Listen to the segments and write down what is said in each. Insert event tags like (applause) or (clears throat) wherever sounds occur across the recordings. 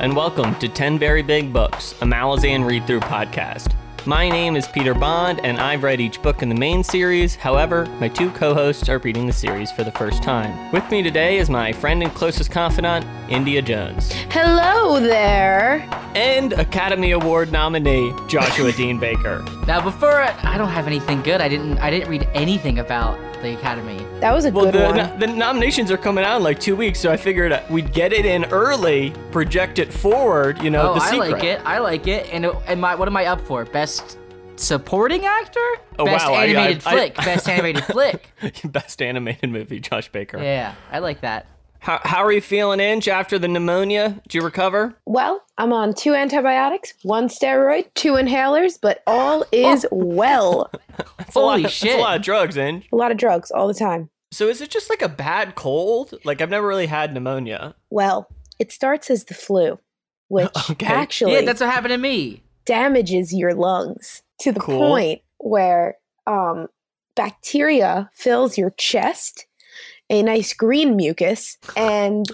And welcome to 10 Very Big Books, a Malazan read through podcast. My name is Peter Bond, and I've read each book in the main series. However, my two co hosts are reading the series for the first time. With me today is my friend and closest confidant, India Jones, Hello there. And Academy Award nominee, Joshua Dean Baker. Now, before I don't have anything good. I didn't. I didn't read anything about the Academy. That was a Well, good the, one. no- the nominations are coming out in like two weeks, so I figured we'd get it in early, project it forward, you know, oh, the secret. I like it. I like it. And and my what am I up for? Best supporting actor? Oh, Best wow, I- animated I- I- flick. Best animated flick. (laughs) Best animated movie, Josh Baker. Yeah, I like that. How, how are you feeling, Inge, after the pneumonia? Did you recover? well, I'm on two antibiotics, one steroid, two inhalers, but all is well. (laughs) That's a lot, Holy That's shit. a lot of drugs, Inge. A lot of drugs all the time. So is it just like a bad cold? Like I've never really had pneumonia. Well, it starts as the flu, which (laughs) Okay. actually Yeah, that's what happened to me. damages your lungs to the Cool. point where um, bacteria fills your chest, a nice green mucus, and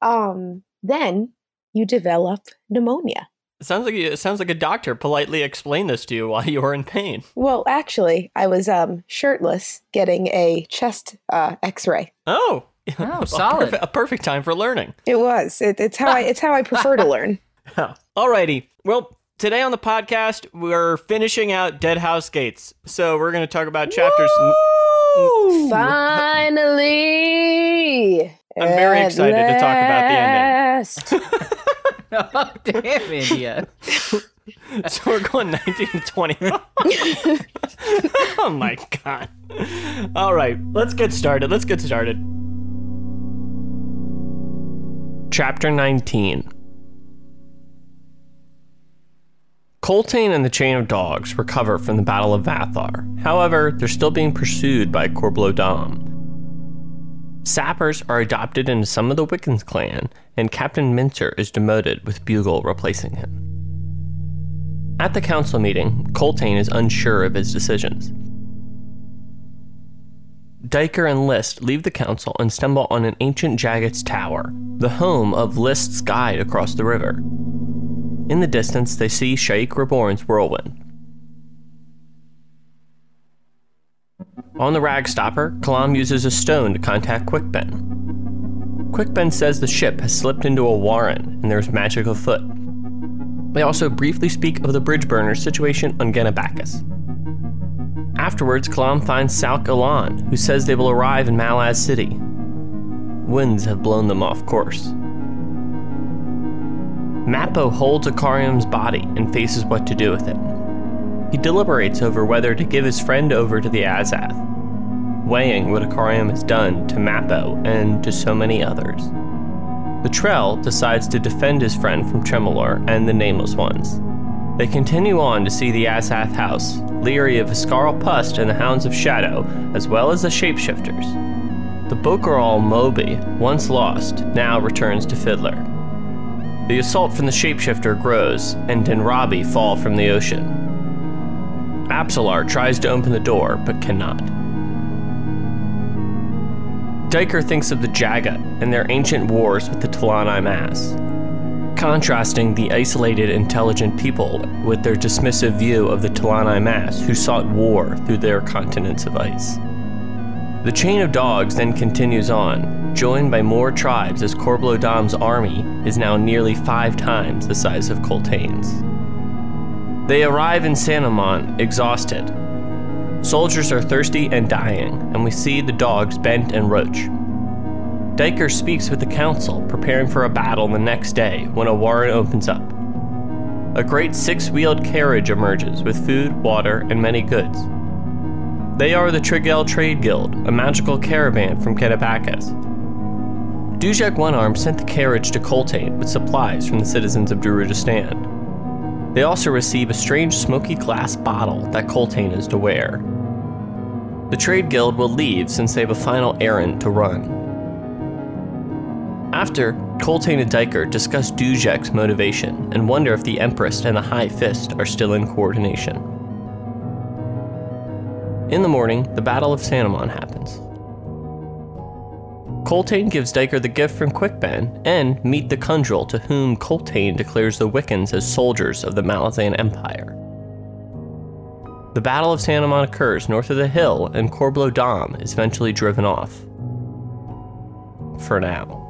um, then you develop pneumonia. It sounds like you, it sounds like a doctor politely explained this to you while you were in pain. Well, actually, I was um, shirtless getting a chest uh, X-ray. Oh, Oh, (laughs) a solid. perfe- a perfect time for learning. It was. It, it's how I. It's how I prefer to learn. (laughs) Alrighty. Well, today on the podcast we're finishing out Dead House Gates. So we're going to talk about chapters. Finally, I'm very at excited to talk about the ending. last. (laughs) oh, damn, India. (laughs) so we're going 19 to 20. oh my god. All right, let's get started. Let's get started. Chapter 19 Coltaine and the Chain of Dogs recover from the Battle of Vathar. However, they're still being pursued by Korbolo Dom. Sappers are adopted into some of the Wickans clan, and Captain Mincer is demoted with Bugle replacing him. At the council meeting, Coltaine is unsure of his decisions. Duiker and List leave the council and stumble on an ancient Jaghut's tower, the home of List's guide across the river. In the distance, they see Sha'ik Reborn's whirlwind. On the Ragstopper, Kalam uses a stone to contact Quick Ben. Quickben says the ship has slipped into a warren and there's magic afoot. They also briefly speak of the bridge burner situation on Genabackis. Afterwards, Kalam finds Salk Elan, who says they will arrive in Malaz City. Winds have blown them off course. Mappo holds Icarium's body and faces what to do with it. He deliberates over whether to give his friend over to the Azath, weighing what Icarium has done to Mappo and to so many others. The Trell decides to defend his friend from Tremorlor and the Nameless Ones. They continue on to see the Azath house, leery of Iskaral Pust and the Hounds of Shadow, as well as the Shapeshifters. The bhok'aral Moby, once lost, now returns to Fiddler. The assault from the Shapeshifter grows, and Dhenrabi fall from the ocean. Apsalar tries to open the door, but cannot. Duiker thinks of the Jaghut and their ancient wars with the T'lan Imass, contrasting the isolated, intelligent people with their dismissive view of the T'lan Imass who sought war through their continents of ice. The chain of dogs then continues on, joined by more tribes as Korbolo Dom's army is now nearly five times the size of Coltaine's. They arrive in Sanimon exhausted. Soldiers are thirsty and dying, and we see the dogs Bent and Roach. Duiker speaks with the council, preparing for a battle the next day when a warren opens up. A great six wheeled carriage emerges with food, water, and many goods. They are the Trygalle Trade Guild, a magical caravan from Genabackis. Dujek One Arm sent the carriage to Coltaine with supplies from the citizens of Darujhistan. They also receive a strange smoky glass bottle that Coltaine is to wear. The Trade Guild will leave since they have a final errand to run. After, Coltaine and Duiker discuss Dujek's motivation and wonder if the Empress and the High Fist are still in coordination. In the morning, the Battle of Sanimon happens. Coltaine gives Duiker the gift from Quick Ben and Meet the Khundryl, to whom Coltaine declares the Wickans as soldiers of the Malazan Empire. The Battle of Sanimon occurs north of the hill, and Korbolo Dom is eventually driven off. For now.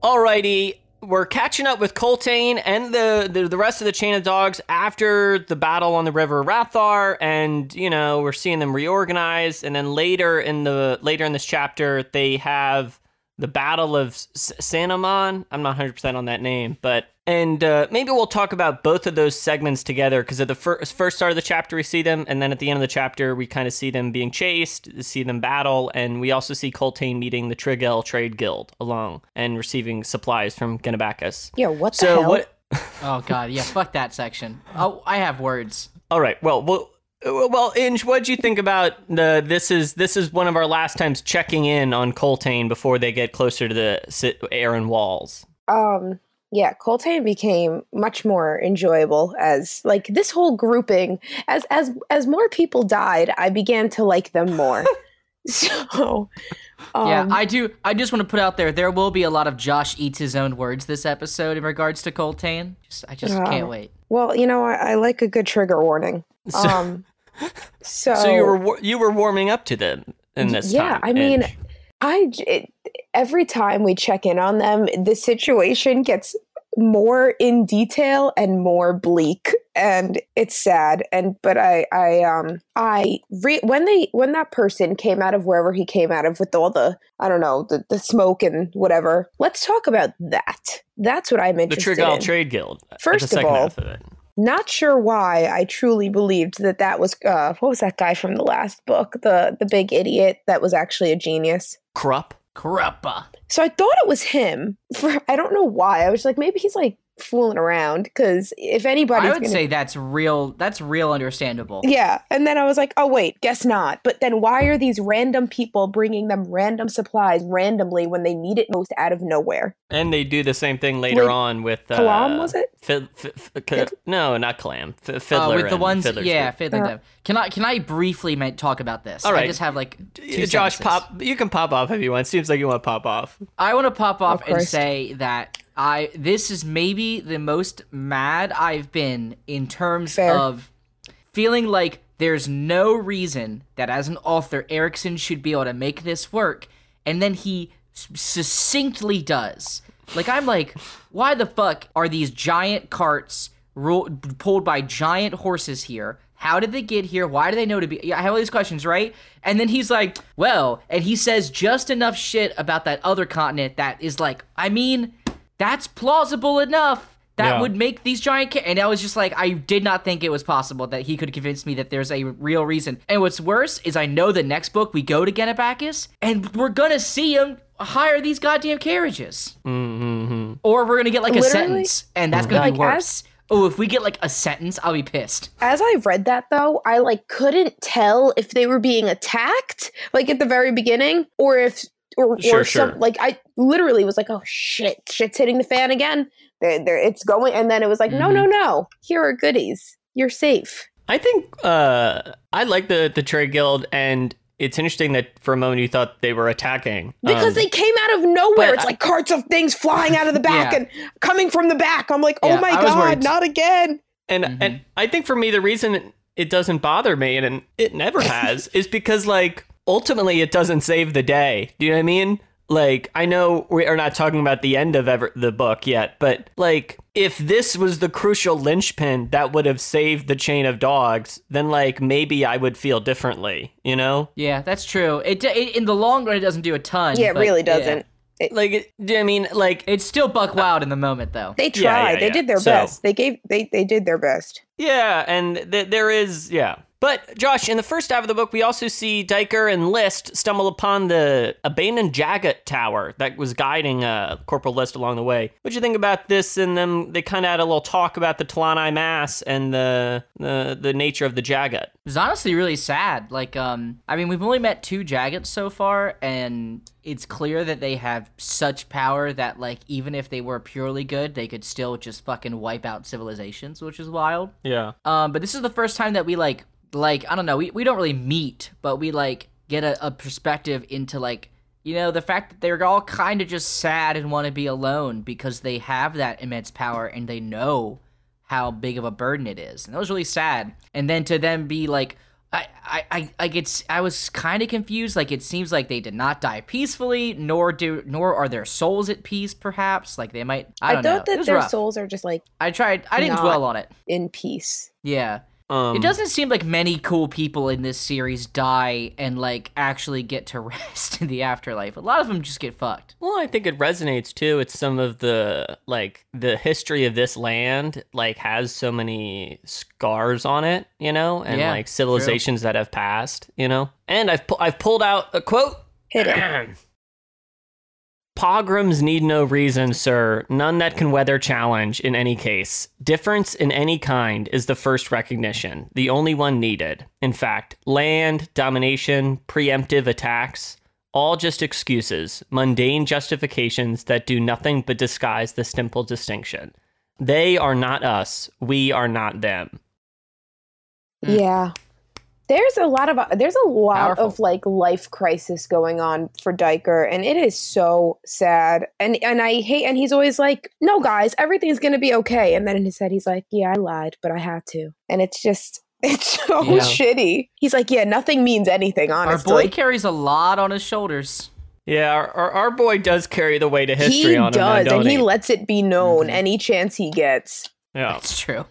Alrighty, we're catching up with Coltaine and the, the the rest of the chain of dogs after the battle on the river Vathar, and you know we're seeing them reorganize. And then later in the later in this chapter, they have the Battle of S- Sanimon. I'm not 100 percent on that name, but and uh, maybe we'll talk about both of those segments together because at the first first start of the chapter we see them, and then at the end of the chapter we kind of see them being chased, see them battle, and we also see Coltaine meeting the Trygalle Trade Guild along and receiving supplies from Genabackis. Yeah, what the So hell? what? (laughs) Oh god, yeah, fuck that section. Oh, I have words. All right. Well, well, well. Inge, what'd you think about the? This is this is one of our last times checking in on Coltaine before they get closer to the sit, Aren walls. um yeah coltane became much more enjoyable as like this whole grouping as as as more people died i began to like them more (laughs) (laughs) so um, yeah, I do. I just want to put out there there will be a lot of Josh eats his own words this episode in regards to Coltaine. Just, I just Oh. can't wait. well you know I, I like a good trigger warning So, um so, (laughs) so you were you were warming up to them in this Yeah, time. I mean. I it, every time we check in on them, the situation gets more in detail and more bleak, and it's sad. And but I I um I re- when they when that person came out of wherever he came out of with all the I don't know the the smoke and whatever. Let's talk about that. That's what I'm the interested Trygalle in. Trade Guild. uh, First of all- half of it. Not sure why I truly believed that that was uh what was that guy from the last book the the big idiot that was actually a genius. Kruppe. Kruppa. So I thought it was him. For (laughs) I don't know why. I was like, maybe he's like fooling around because if anybody, I would gonna, say that's real. That's real understandable. yeah. And then I was like, oh wait, guess not. But then why are these random people bringing them random supplies randomly when they need it most out of nowhere? And they do the same thing later Wait, on with uh, Kalam was it? Fid- F- F- K- no, not Clam. F- Fiddler Uh, with the ones, Fiddler's yeah. Fiddler. Uh, them. Can I can I briefly ma- talk about this? All I just have like two Uh, Josh, sentences. pop. You can pop off if you want. Seems like you want to pop off. I want to pop off and say that I this is maybe the most mad I've been in terms Fair. of feeling like there's no reason that as an author Erikson should be able to make this work and then he succinctly does. Like I'm like why the fuck are these giant carts ro- pulled by giant horses here? How did they get here? Why do they know to be? Yeah, I have all these questions, right? And then he's like, well, and he says just enough shit about that other continent that is like, I mean, that's plausible enough. That Yeah. would make these giant. Ca-. And I was just like, I did not think it was possible that he could convince me that there's a real reason. And what's worse is I know the next book we go to Genabackis, and we're gonna see him hire these goddamn carriages, Mm-hmm. or we're gonna get like a Literally? sentence, and that's gonna be Like, as- worse. Oh, if we get like a sentence, I'll be pissed. As I read that though, I like couldn't tell if they were being attacked, like at the very beginning, or if or, Sure, or sure. some like I literally was like, oh shit, shit's hitting the fan again. There, there, it's going, and then it was like, no, Mhm. no, no, here are goodies. You're safe. I think uh, I like the the trade guild, and it's interesting that for a moment you thought they were attacking Because Um, they came out of nowhere. It's I- like carts of things flying out of the (laughs) back Yeah. and coming from the back. I'm like, oh Yeah, my god, worried. not again. and Mhm. and I think for me the reason it doesn't bother me and it never has is because like ultimately it doesn't save the day. Do you know what I mean? Like I know we are not talking about the end of ever the book yet, but like if this was the crucial linchpin that would have saved the chain of dogs, then like maybe I would feel differently, you know? Yeah, that's true. It, it in the long run, it doesn't do a ton. Yeah, it but really doesn't. It- Like do you know what I mean like It's still buck wild in the moment, though. they Yeah, tried. yeah, they yeah. did their So- best. They gave. They they did their best. Yeah, and th- there is, yeah. But Josh, in the first half of the book, we also see Duiker and List stumble upon the abandoned Jaghut Tower that was guiding uh, Corporal List along the way. What'd you think about this? And then they kind of had a little talk about the T'lan Imass and the the, the nature of the Jaghut. It was honestly really sad. Like, um, I mean, we've only met two Jaghuts so far, and it's clear that they have such power that, like, even if they were purely good, they could still just fucking wipe out civilizations, which is wild. Yeah. Um, but this is the first time that we like like I don't know, we, we don't really meet, but we like get a, a perspective into like you know the fact that they're all kind of just sad and want to be alone because they have that immense power and they know how big of a burden it is, and that was really sad. And then to them be like. I, I, I like it's I was kind of confused. Like it seems like they did not die peacefully, nor do nor are their souls at peace. Perhaps like they might. I don't thought know. That their rough. souls are just like I tried. I didn't dwell on it. in peace. Yeah. Um, It doesn't seem like many cool people in this series die and like actually get to (laughs) rest in the afterlife. A lot of them just get fucked. Well, I think it resonates too. It's some of the like the history of this land like has so many scars on it, you know, and Yeah, like civilizations that have passed, you know. And I've pu- I've pulled out a quote. Hit it. (clears throat) Pogroms need no reason, sir. None that can weather challenge in any case. Difference in any kind is the first recognition, the only one needed. In fact, land, domination, preemptive attacks, all just excuses, mundane justifications that do nothing but disguise the simple distinction. They are not us, we are not them. Yeah. There's a lot of there's a lot Powerful. of like life crisis going on for Duiker and it is so sad. And and I hate and he's always like, "No guys, everything's going to be okay." And then in his head he's like, "Yeah, I lied, but I had to." And it's just (laughs) it's so Yeah. shitty. He's like, "Yeah, nothing means anything, Honestly, Our honestly." boy carries a lot on his shoulders. Yeah, our, our, our boy does carry the weight of history he on does, don't and he he? lets it be known Mhm. any chance he gets. yeah. That's true.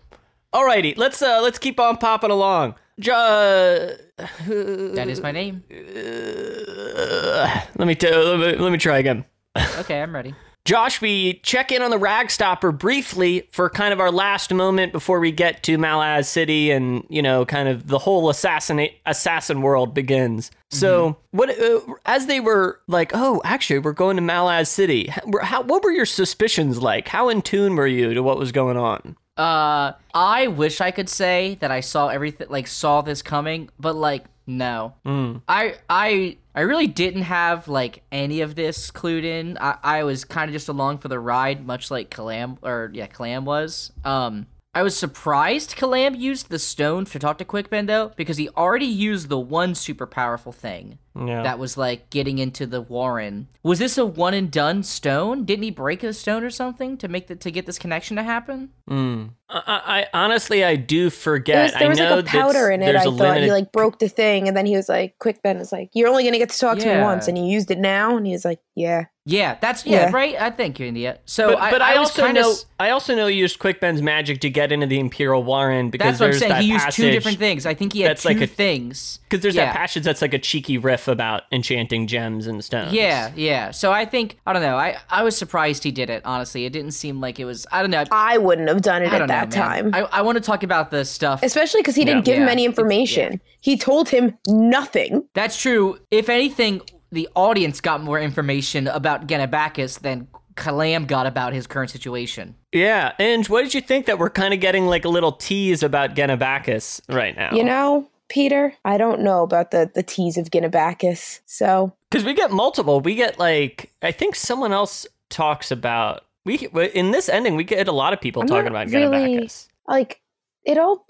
Alrighty, let's uh let's keep on popping along. Ja- That is my name. Uh, let me t- let me let me try again. (laughs) Okay, I'm ready. Josh, we check in on the Ragstopper briefly for kind of our last moment before we get to Malaz City and, you know, kind of the whole assassinate assassin world begins. So, what uh, as they were like, oh, actually, we're going to Malaz City. How, what were your suspicions like? How in tune were you to what was going on? Uh, I wish I could say that I saw everything, like saw this coming, but like no. Mm. I I I really didn't have like any of this clued in. I, I was kind of just along for the ride, much like Kalam or yeah, Kalam was. Um, I was surprised Kalam used the stone to talk to Quick Ben though, because he already used the one super powerful thing Yeah. that was like getting into the Warren. Was this a one and done stone? Didn't he break a stone or something to make the to get this connection to happen? Mm. I, I honestly, I do There forget. was, there was know like a powder in it. there's I a thought limited he like broke the thing, and then he was like, "Quick, Ben was like, you're only gonna get to talk to me once," and you used it now, and he was like, "Yeah." Yeah, that's yeah, Yeah. right. I think India. So but, I, but I, was also kinda know s- I also know he used Quick Ben's magic to get into the Imperial Warren because That's what I'm saying. that He used two different things. I think he had that's two like a- things. Because there's Yeah. that passage that's like a cheeky riff about enchanting gems and stones. Yeah, yeah. So I think I don't know. I I was surprised he did it. Honestly, it didn't seem like it was. I don't know. I wouldn't have done it at don't that man. time, I I want to talk about the stuff. especially because he didn't Yeah. give him any It's- information. He told him nothing. That's true. If anything, the audience got more information about Genabackis than Kalam got about his current situation. Yeah. And what did you think that we're kind of getting like a little tease about Genabackis right now? You know, Peter, I don't know about the the tease of Genabackis. So Because we get multiple. We get like, I think someone else talks about, we in this ending, we get a lot of people I'm talking not about really- Genabackis. like it all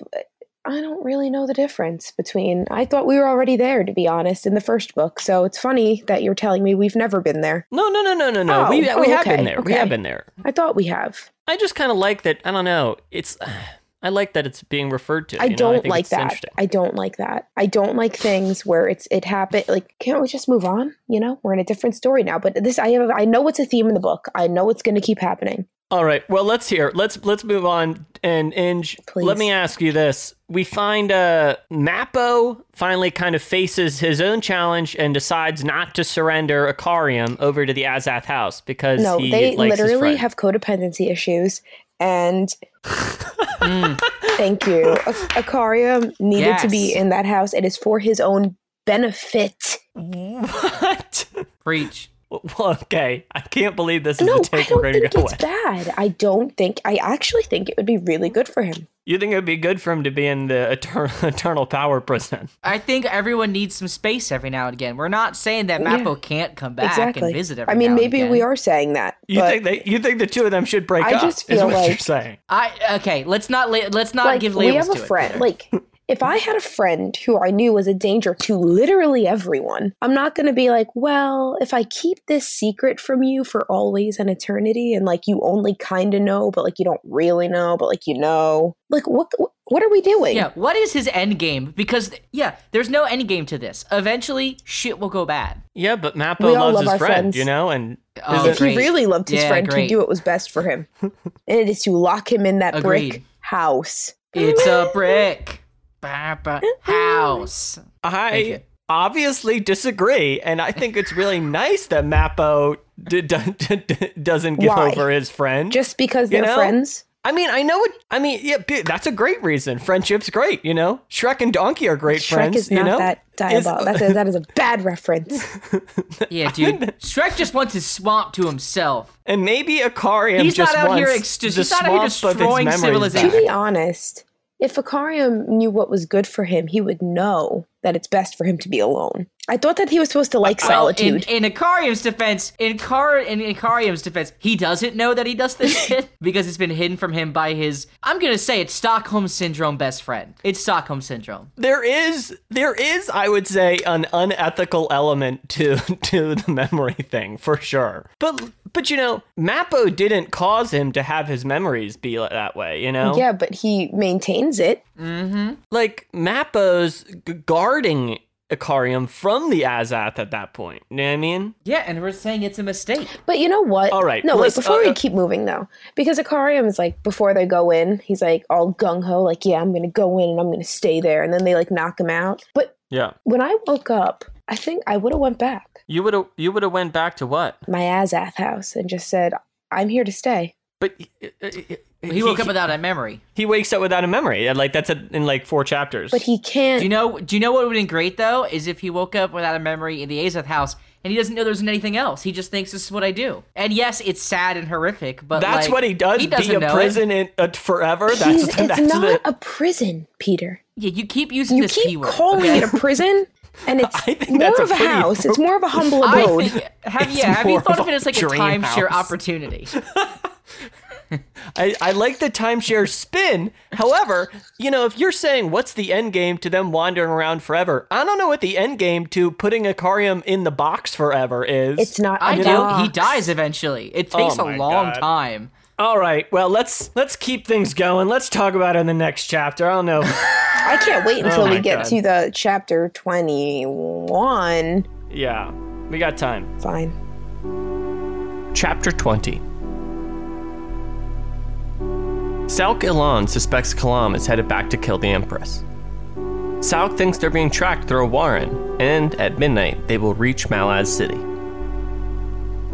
I don't really know the difference between I thought we were already there to be honest in the first book. So it's funny that you're telling me we've never been there. No, no, no, no, no, no. Oh, we we oh, have okay, been there. We have been there. I thought we have. I just kind of like that. I don't know. It's. (sighs) I like that it's being referred to. I don't think like that. I don't like that. I don't like things where it's it happened. Like, can't we just move on? You know, we're in a different story now. But this, I have. I know it's a theme in the book. I know it's going to keep happening. All right. Well, let's hear. Let's let's move on. And Inge, Please. let me ask you this: We find uh, Mappo finally kind of faces his own challenge and decides not to surrender Icarium over to the Azath house because No, he they likes literally friend. have codependency issues, and Mm. (laughs) thank you. A- Icarium needed to be in that house. It is for his own benefit. what? Preach. (laughs) Well, okay, I can't believe this is No, the take we're don't going to think go it's with. bad. I don't think. I actually think it would be really good for him. You think it would be good for him to be in the eternal, (laughs) eternal power prison? I think everyone needs some space every now and again. We're not saying that Yeah. Can't come back exactly. and visit every I mean, now maybe we are saying that. You think they? You think the two of them should break I up? just is feel what you're saying. I okay. Let's not la- let's not like give we labels have a to friend. Like if I had a friend who I knew was a danger to literally everyone, I'm not going to be like, well, if I keep this secret from you for always and eternity, and like you only kind of know, but like you don't really know, but like you know, like what what are we doing? Yeah, what is his end game? Because yeah, there's no end game to this. Eventually, shit will go bad. Yeah, but Mappo We all loves love his our friend, friends. you know, and Oh, if great. he really loved his Yeah, friend, great. he'd do what was best for him, and it is to lock him in that brick house. It's a brick ba, ba, (laughs) house. I obviously disagree, and I think it's really nice that Mappo d- d- d- d- doesn't give Why? over his friend. Just because they're know? friends. I mean, I know it. I mean, yeah, that's a great reason. Friendship's great, you know. Shrek and Donkey are great Shrek friends, Shrek is you not know. that diabolical. That's a, that is a bad reference. (laughs) Yeah, dude. Shrek just wants his swamp to himself. and maybe Icarium He's just not out wants here ex- the he's not out here swamp of his destroying memories civilization. to be honest, if Icarium knew what was good for him, he would know that it's best for him to be alone. I thought that he was supposed to like Well, solitude. in, in Icarium's defense, in Car in Icarium's defense, he doesn't know that he does this (laughs) shit because it's been hidden from him by his. I'm gonna say it's Stockholm syndrome best friend. It's Stockholm syndrome. there is there is i would say an unethical element to (laughs) to the memory thing for sure but but you know mappo didn't cause him to have his memories be like that way you know yeah, but he maintains it. Mhm. like mappo's g- guarding Icarium from the Azath at that point. You know what I mean? Yeah, and we're saying it's a mistake. But you know what? All right, No, wait, before uh, we uh, keep moving though, because Icarium is like, before they go in, he's like all gung ho, like, yeah, I'm going to go in and I'm going to stay there. And then they like knock him out. But Yeah. when I woke up, I think I would have went back You would have you would have went back to what? my Azath house and just said, I'm here to stay. But uh, uh, He woke up without a memory. he wakes up without a memory. Like that's a, in like four chapters. But he can't. Do you know? Do you know what would have been great though? Is if he woke up without a memory in the Azath house and he doesn't know there's anything else. He just thinks this is what I do. And yes, it's sad and horrific, but that's like, what he does. He be doesn't a know it. prison in, uh, forever. That's He's- that's it's not the, a prison, Peter. Yeah, you keep using You this p keep word. calling okay? it a prison, (laughs) and it's I think more that's a of a pretty house. It's (laughs) more of a humble I abode. think, have yeah, have you thought of of it as like a dream timeshare opportunity? (laughs) (laughs) I, I like the timeshare spin. However, you know, if you're saying what's the end game to them wandering around forever, I don't know what the end game to putting Icarium in the box forever is. it's not. I do. box. He dies eventually. It oh takes Oh a long God. time. All right. Well, let's let's keep things going. Let's talk about it in the next chapter. I don't know. I can't wait (laughs) oh until Oh we get God. to the chapter twenty-one. yeah, we got time. Fine. Chapter 20 Salk Elan suspects Kalam is headed back to kill the Empress. Salk thinks they're being tracked through a warren, and at midnight they will reach Malaz City.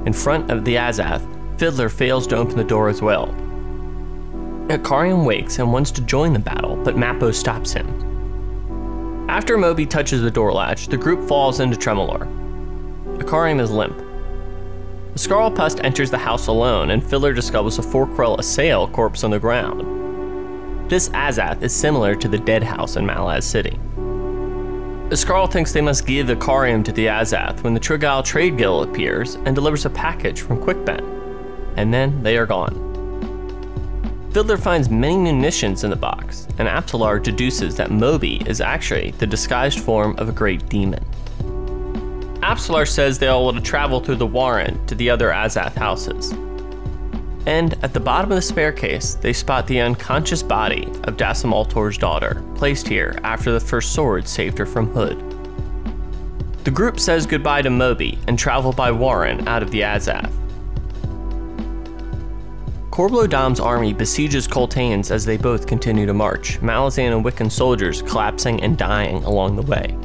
In front of the Azath, Fiddler fails to open the door as well. Icarium wakes and wants to join the battle, but Mappo stops him. After Moby touches the door latch, the group falls into Tremorlor. Icarium is limp. The Scarlpust enters the house alone, and Fiddler discovers a Forkrul Assail corpse on the ground. This Azath is similar to the dead house in Malaz City. Scarl thinks they must give the Carium to the Azath when the Trygalle Trade Guild appears and delivers a package from Quick Ben. And then they are gone. Fiddler finds many munitions in the box, and Apsalar deduces that Moby is actually the disguised form of a great demon. Apsalar says they all want to travel through the Warren to the other Azath houses. And at the bottom of the spare case, they spot the unconscious body of Dassem Ultor's daughter, placed here after the first sword saved her from Hood. The group says goodbye to Moby and travel by Warren out of the Azath. Korbolo Dom's army besieges Coltaine's as they both continue to march, Malazan and Wickan soldiers collapsing and dying along the way.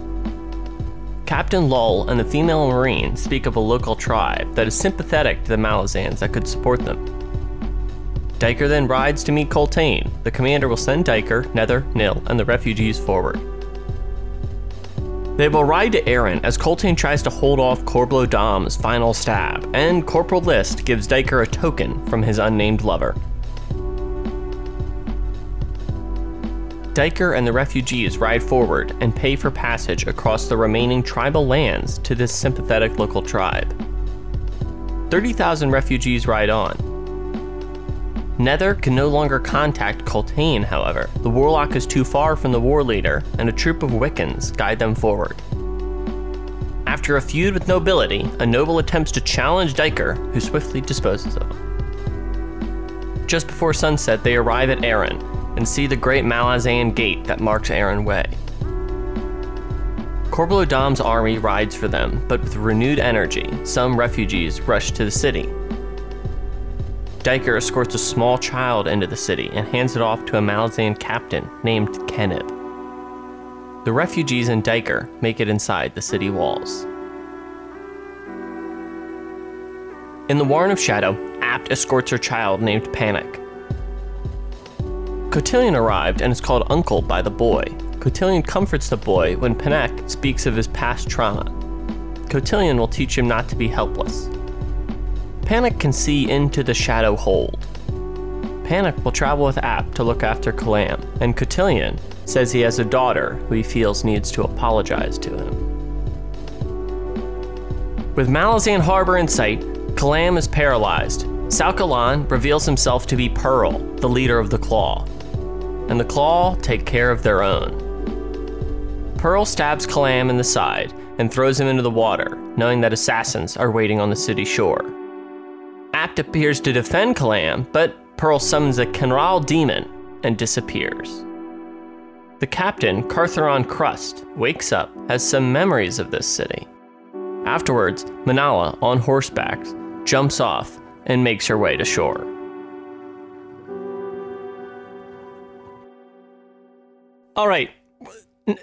Captain Lull and the female marine speak of a local tribe that is sympathetic to the Malazans that could support them. Duiker then rides to meet Coltaine. The commander will send Duiker, Nether, Nil, and the refugees forward. They will ride to Aren as Coltaine tries to hold off Korbolo Dom's final stab, and Corporal List gives Duiker a token from his unnamed lover. Duiker and the refugees ride forward and pay for passage across the remaining tribal lands to this sympathetic local tribe. 30,000 refugees ride on. Nether can no longer contact Coltaine, however. The warlock is too far from the war leader, and a troop of Wickans guide them forward. After a feud with nobility, a noble attempts to challenge Duiker, who swiftly disposes of him. Just before sunset, they arrive at Aren and see the great Malazan gate that marks Aren Way. Korbolo Dom's army rides for them, but with renewed energy, some refugees rush to the city. Duiker escorts a small child into the city and hands it off to a Malazan captain named Keneb. The refugees and Duiker make it inside the city walls. In the Warren of Shadow, Apt escorts her child named Panic. Cotillion arrived and is called Uncle by the boy. Cotillion comforts the boy when Panic speaks of his past trauma. Cotillion will teach him not to be helpless. Panic can see into the shadow hold. Panic will travel with App to look after Kalam, and Cotillion says he has a daughter who he feels needs to apologize to him. With Malazan Harbor in sight, Kalam is paralyzed. Salk Elan reveals himself to be Pearl, the leader of the Claw, and the Claw take care of their own. Pearl stabs Kalam in the side and throws him into the water, knowing that assassins are waiting on the city shore. Apt appears to defend Kalam, but Pearl summons a Kenryll'ah demon and disappears. The captain, Cartheron Crust, wakes up, has some memories of this city. Afterwards, Minala, on horseback, jumps off and makes her way to shore. All right,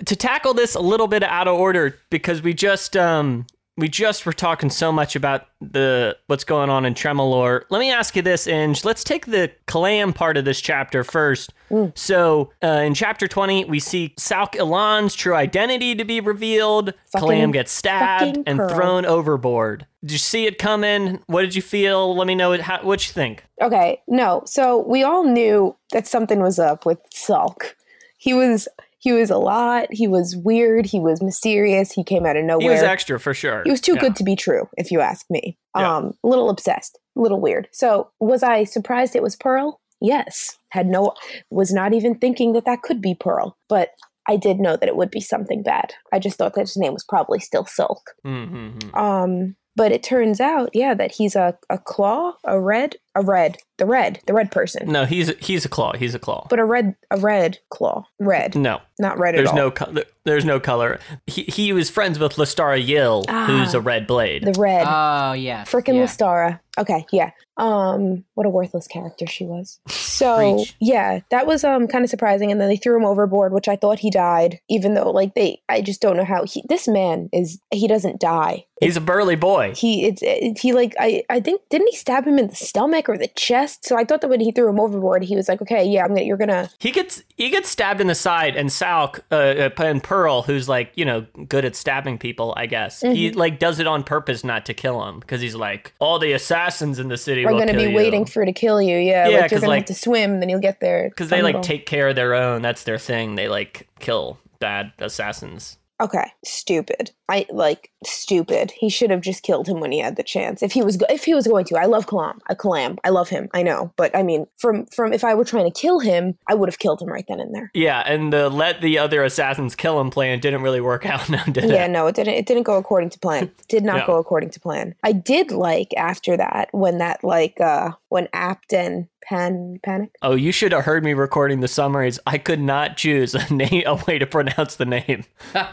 to tackle this a little bit out of order because we just um we just were talking so much about the what's going on in Tremorlor. Let me ask you this, Inge. Let's take the Kalam part of this chapter first. So, uh, in chapter 20, we see Salk Elan's true identity to be revealed. Fucking- Kalam gets stabbed and Pearl. thrown overboard. Did you see it coming? What did you feel? Let me know what, how, what you think. Okay, no. So we all knew that something was up with Sulk. He was he was a lot. He was weird. He was mysterious. He came out of nowhere. He was extra for sure. He was too Yeah. good to be true, if you ask me. Yeah. Um, a little obsessed, a little weird. So, was I surprised it was Pearl? Yes. Had no, was not even thinking that that could be Pearl, but I did know that it would be something bad. I just thought that his name was probably still Silk. Mm-hmm. Um, but it turns out, yeah, that he's a, a claw, a red, a red, the red, the red person, No, he's he's a claw. He's a claw. but a red, a red claw, red, no, not red there's at all. There's no co- there's no color. He he was friends with Lostara Yil, who's Ah. a red blade. the red. Oh yeah. Freaking yeah. Lostara. Okay, yeah. Um, what a worthless character she was. (laughs) So Preach. yeah, that was um kind of surprising. And then they threw him overboard, which I thought he died, even though like they, I just don't know how he. This man is he doesn't die. he's a burly boy. He it's it, he like I I think didn't he stab him in the stomach or the chest? So I thought that when he threw him overboard, he was like, okay, yeah, I'm gonna you're gonna He gets he gets stabbed in the side, and Salk uh, uh, and Pearl, who's like you know good at stabbing people, I guess he Mm-hmm. like does it on purpose not to kill him because he's like all the assassins in the city are will gonna be you. waiting for to kill you. Yeah, Yeah, like you're gonna like- have to swim, then you'll get there because they like take care of their own. That's their thing. They like kill bad assassins. Okay, stupid. I like stupid. He should have just killed him when he had the chance. If he was go- if he was going to, I love Kalam. I Kalam. I love him. I know, but I mean, from from if I were trying to kill him, I would have killed him right then and there. Yeah, and the let the other assassins kill him plan didn't really work (laughs) out now, did it? Yeah, it? no, it didn't. It didn't go according to plan. (laughs) Did not Yeah. go according to plan. I did like after that when that like uh when Apt and Pan Panic. Oh, you should have heard me recording the summaries. I could not choose a (laughs) name, a way to pronounce the name. (laughs)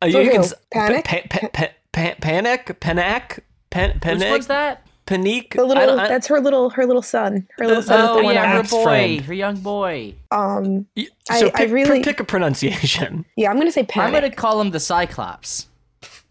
Uh, you who? can Panic? pa- pa- pa- pa- panic, panic, pan, Which panic, one's that? panique. The I little don't- I- that's her little her little son. Her little son. with Oh the one yeah, her boy, friend. her young boy. Um. y- I- so I pick, really- pick a pronunciation. (laughs) Yeah, I'm gonna say panic. I'm gonna call him the Cyclops.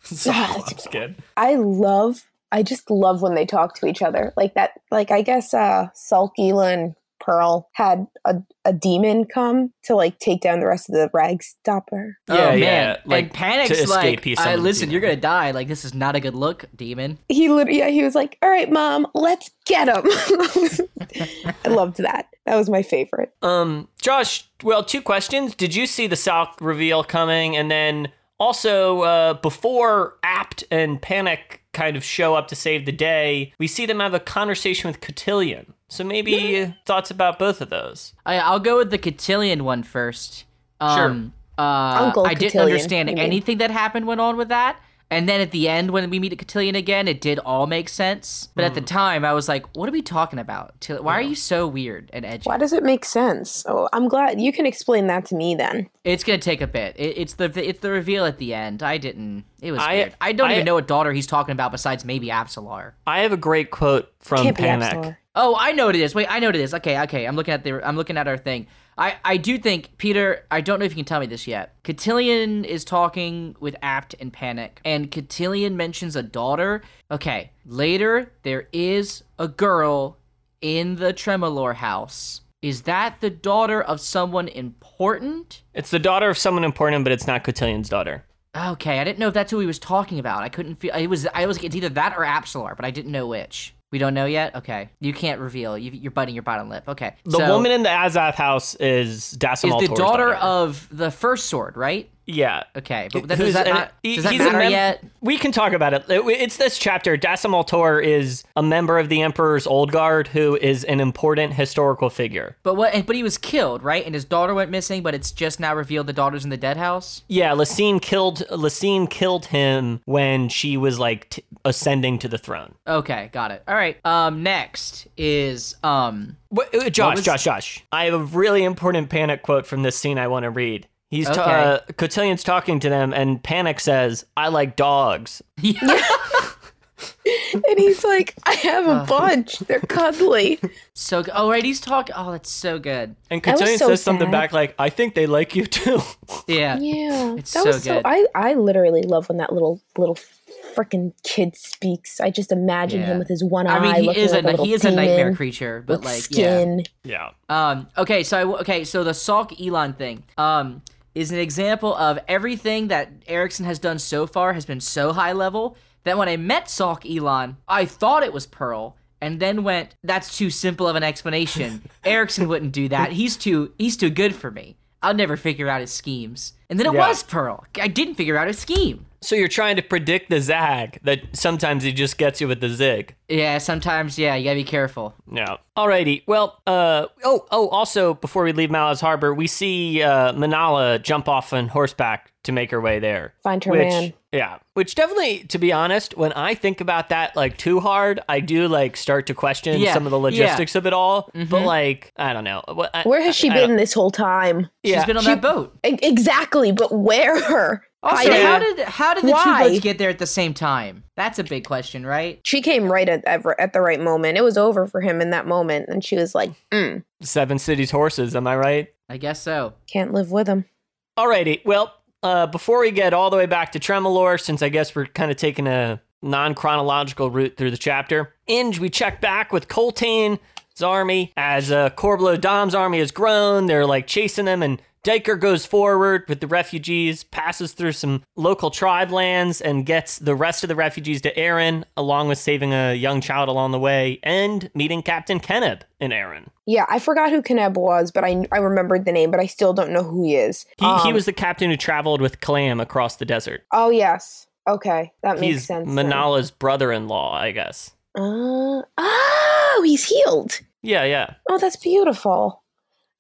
That's good. I love I just love when they talk to each other. Like that like I guess uh Sulkila and Pearl had a, a demon come to like take down the rest of the Ragstopper. Yeah, oh, yeah, man. like, and Panic's to like, he I, listen, demon. you're gonna die. Like this is not a good look, demon. He literally yeah, he was like, All right, mom, let's get him. (laughs) I loved that. That was my favorite. Um, Josh, well, two questions. Did you see the Salk reveal coming? And then Also, uh, before Apt and Panic kind of show up to save the day, we see them have a conversation with Cotillion. So maybe thoughts about both of those. I, I'll go with the cotillion one first. Um, uh, Uncle I didn't understand you mean. anything that happened went on with that. And then at the end, when we meet a cotillion again, it did all make sense. But Hmm. at the time, I was like, "What are we talking about? Till- Why are you so weird and edgy?" Why does it make sense? Oh, I'm glad you can explain that to me then. It's gonna take a bit. It, it's the it's the reveal at the end. I didn't. It was I- weird. I don't I- even know what daughter he's talking about besides maybe Apsalar. I have a great quote from Can't Panic. Oh, I know what it is. Wait, I know what it is. Okay, okay. I'm looking at the. I'm looking at our thing. I I do think Peter. I don't know if you can tell me this yet. Cotillion is talking with Apt and Panic, and Cotillion mentions a daughter. Okay, later there is a girl in the Tremorlor house. Is that the daughter of someone important? It's the daughter of someone important, but it's not Cotillion's daughter. Okay, I didn't know if that's who he was talking about. I couldn't feel. It was. I was. It's either that or Apsalar, but I didn't know which. We don't know yet. Okay, you can't reveal. You, you're biting your bottom lip. Okay, The so woman in the Azath house is Dacimal is the Tor's daughter of the first sword, right? Yeah. Okay, but Who's does that not, does that he's a matter mem- yet? We can talk about it. It- It's this chapter. Dassem Ultor is a member of the Emperor's Old Guard who is an important historical figure. But what? But he was killed, right? And his daughter went missing. But it's just now revealed the daughter's in the dead house. Yeah, Laseen killed Laseen killed him when she was like t- ascending to the throne. Okay, got it. All right. Um, next is um. Uh, Josh, was- Josh, Josh. I have a really important panic quote from this scene I want to read. He's ta- uh, Cotillion's talking to them, and Panic says, "I like dogs." (laughs) Yeah. And he's like, I have a bunch. They're cuddly. So good. Oh, right. He's talking. Oh, that's so good. And Cotillion so says something back like, "I think they like you too." Yeah. Yeah, It's that so was good. I I literally love when that little little freaking kid speaks. I just imagine Yeah. him with his one I eye. mean, he looking is like a, little he is a nightmare creature, but with like yeah. yeah. Um. Okay. So I, okay. So the Salk Elan thing. Um. Is an example of everything that Erikson has done so far has been so high level that when I met Salk Elan, I thought it was Pearl, and then went, "That's too simple of an explanation. (laughs) Erikson wouldn't do that. He's too he's too good for me. I'll never figure out his schemes." And then it Yeah. was Pearl. I didn't figure out a scheme. So you're trying to predict the zag that sometimes he just gets you with the zig. Yeah. Sometimes. Yeah. You gotta be careful. Yeah. Alrighty. Well, uh, oh, oh, also, before we leave Malaz Harbor, we see uh, Minala jump off on horseback to make her way there. Find her which, man. Yeah. Which definitely, to be honest, when I think about that like too hard, I do like start to question Yeah, some of the yeah. logistics of it all. But like, I don't know. I- Where has she I- I been don't- this whole time? Yeah. She's been on She- that boat. E- Exactly, but where? Also, Hiding. how did how did the Why? two boats get there at the same time? That's a big question, right? She came right at, at at the right moment. It was over for him in that moment, and she was like, mm, Seven Cities horses. Am I right? I guess so. "Can't live with him." Alrighty. Well, uh, before we get all the way back to Tremorlor, since I guess we're kind of taking a non chronological route through the chapter, Inge, we check back with Coltaine's army as uh, Korbolo Dom's army has grown. They're like chasing them, and Duiker goes forward with the refugees, passes through some local tribe lands, and gets the rest of the refugees to Aren, along with saving a young child along the way and meeting Captain Keneb in Aren. Yeah, I forgot who Keneb was, but I I remembered the name, but I still don't know who he is. He, he Um, was the captain who traveled with Kalam across the desert. Oh yes. Okay, that makes He's sense. Minala's brother-in-law, I guess. Uh, oh, he's healed. Yeah, yeah. Oh, that's beautiful.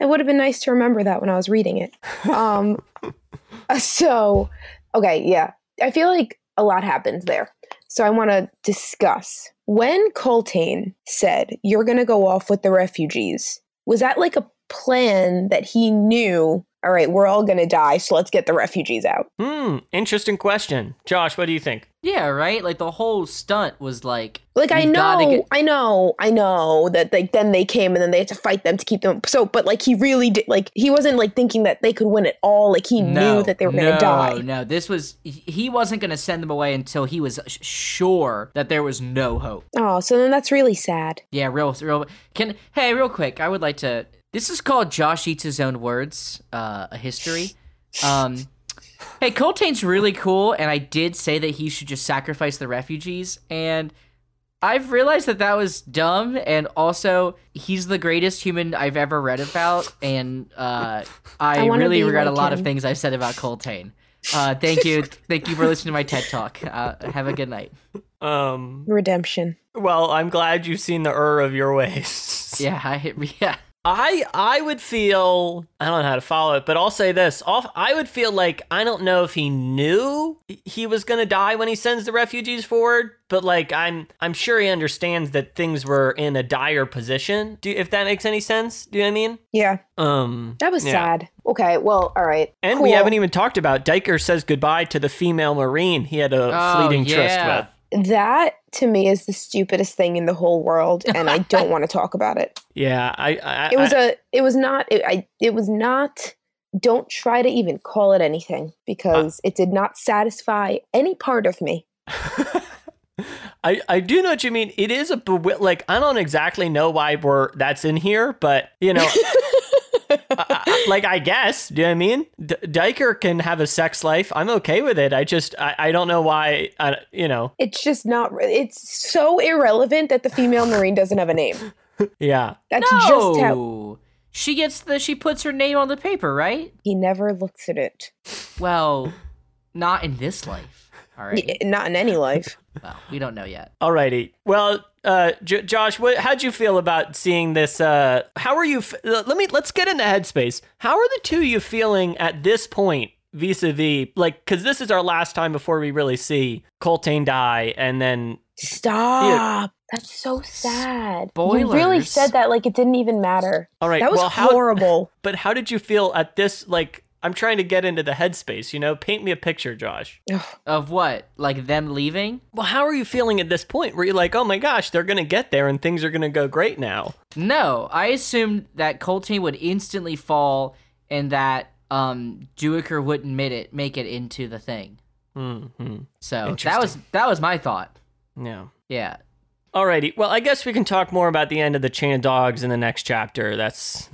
It would have been nice to remember that when I was reading it. Um, (laughs) so, okay, yeah. I feel like a lot happened there. So I want to discuss. When Coltaine said, You're going to go off with the refugees, was that like a plan that he knew, all right, we're all going to die, so let's get the refugees out? Hmm, interesting question. Josh, what do you think? Yeah, right. Like the whole stunt was like, Like I know, get- I know, I know that like then they came and then they had to fight them to keep them. So, but like he really did, like he wasn't like thinking that they could win it all. Like he no, knew that they were no, going to die. No, this was he- he wasn't gonna send them away until he was sh- sure that there was no hope. Oh, so then that's really sad. Yeah, real, real. Can hey, real quick, I would like to. This is called Josh eats his own words, uh, a history. Um, hey, Coltaine's really cool, and I did say that he should just sacrifice the refugees, and I've realized that that was dumb, and also he's the greatest human I've ever read about, and uh, I, I really be regret a like lot of things I've said about Coltaine. Uh, thank you, (laughs) thank you for listening to my TED talk. Uh, have a good night. Um, Redemption. well, I'm glad you've seen the error of your ways. Yeah, I (laughs) yeah. I I would feel I don't know how to follow it, but I'll say this: off I would feel like I don't know if he knew he was gonna die when he sends the refugees forward, but like I'm I'm sure he understands that things were in a dire position. Do if that makes any sense? Do you know what I mean? Yeah, Um, that was yeah. sad. Okay, well, all right. And we haven't even talked about Duiker says goodbye to the female marine he had a Oh, fleeting tryst yeah. with. That to me is the stupidest thing in the whole world, and I don't want to (laughs) talk about it. Yeah, I, I It was I, a. It was not. It, I. It was not. Don't try to even call it anything because it did not satisfy any part of me. (laughs) I, I do know what you mean. It is a like I don't exactly know why we're that's in here, but you know, (laughs) I- (laughs) I- like I guess. Do you know what I mean? D- Duiker can have a sex life. I'm okay with it. I just I, I don't know why. I, you know, It's just not. It's so irrelevant that the female marine doesn't have a name. (laughs) yeah. That's just how she gets the she puts her name on the paper, right? he never looks at it. Well, not in this life. All right. Y- Not in any life. Well, we don't know yet. Alrighty. Well, uh, J- Josh, what, how'd you feel about seeing this? Uh, how are you? F- let me let's get into headspace. How are the two of you feeling at this point, vis-a-vis? Like, because this is our last time before we really see Coltaine die, and then Stop. That's so sad. You really said that like it didn't even matter. all right. That was well, how? horrible. (laughs) But how did you feel at this? Like, I'm trying to get into the headspace. You know, paint me a picture, Josh. Of what? Like them leaving? Well, how are you feeling at this point? Where you're like, oh my gosh, they're gonna get there and things are gonna go great now. No, I assumed that Coltaine would instantly fall and that um Duiker wouldn't make it make it into the thing. hmm So that was that was my thought. Yeah. Yeah. Alrighty. Well, I guess we can talk more about the end of the Chain of Dogs in the next chapter. That's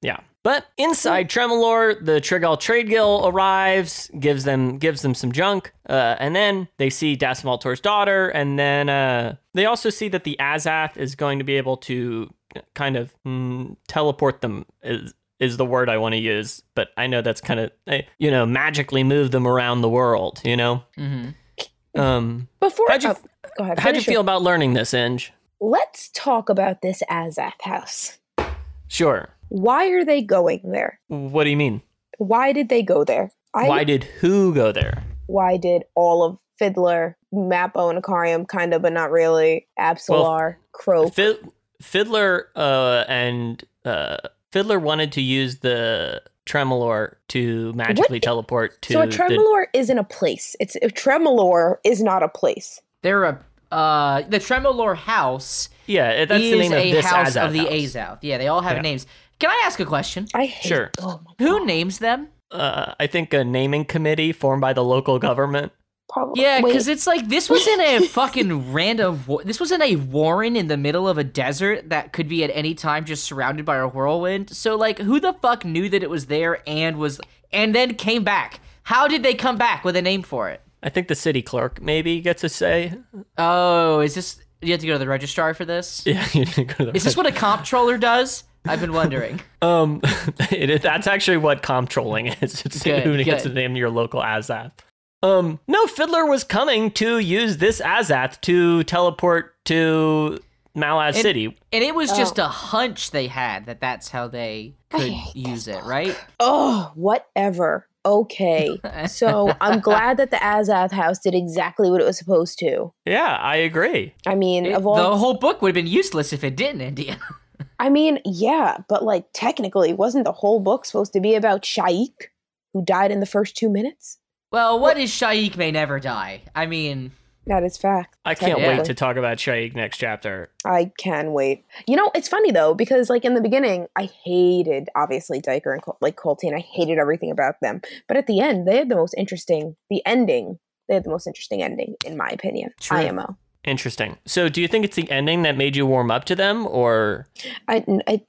yeah. But inside Tremorlor, the Trygalle Trade Guild arrives, gives them gives them some junk, uh, and then they see Dassem Ultor's daughter, and then uh, they also see that the Azath is going to be able to kind of mm, teleport them. Is is the word I want to use, but I know that's kind of you know magically move them around the world. You know. Mm-hmm. Um, Before How'd you- oh, go ahead. how'd you finish it. feel about learning this, Inge? Let's talk about this Azath house. Sure. Why are they going there? What do you mean? Why did they go there? I, Why did who go there? why did all of Fiddler, Mappo, and Icarium kind of, but not really, Apsalar, Croak? Fid- Fiddler uh, and uh, Fiddler wanted to use the Tremorlor to magically What? teleport to so a the- Tremorlor isn't a place. It's a Tremorlor is not a place. They're a uh the Tremorlor house yeah, that's is the name of a this house Azath of the house. Azath. Yeah, they all have Yeah. names. Can I ask a question? I hate. Sure. Oh my Who God. names them? Uh, I think a naming committee formed by the local government. Probably. Yeah, wait, because it's like this was in a (laughs) fucking random. Wa- this was in a warren in the middle of a desert that could be at any time just surrounded by a whirlwind. So like, who the fuck knew that it was there and was and then came back? How did they come back with a name for it? I think the city clerk maybe gets a say. Oh, is this? You have to go to the registrar for this. Yeah, (laughs) you can go to the Is this what a comptroller does? I've been wondering. (laughs) Um, (laughs) it is, that's actually what comp trolling is. It's Good, who gets good. to name your local Azath. Um, no, Fiddler was coming to use this Azath to teleport to Malaz And- City. And it was just Oh. a hunch they had that that's how they could use it, book. right? Oh, whatever. Okay. (laughs) So I'm glad that the Azath house did exactly what it was supposed to. Yeah, I agree. I mean, It- of all, the whole book would have been useless if it didn't, India. I mean, yeah, but like technically, wasn't the whole book supposed to be about Sha'ik, who died in the first two minutes? Well, what is Sha'ik may never die? I mean, That is fact. I can't Yeah. wait to talk about Sha'ik next chapter. I can wait. You know, it's funny though because like in the beginning, I hated obviously Duiker and Col- like Coltaine. I hated everything about them, but at the end, they had the most interesting. The ending, they had the most interesting ending, in my opinion. True. IMO. Interesting. So, do you think it's the ending that made you warm up to them, or I, I,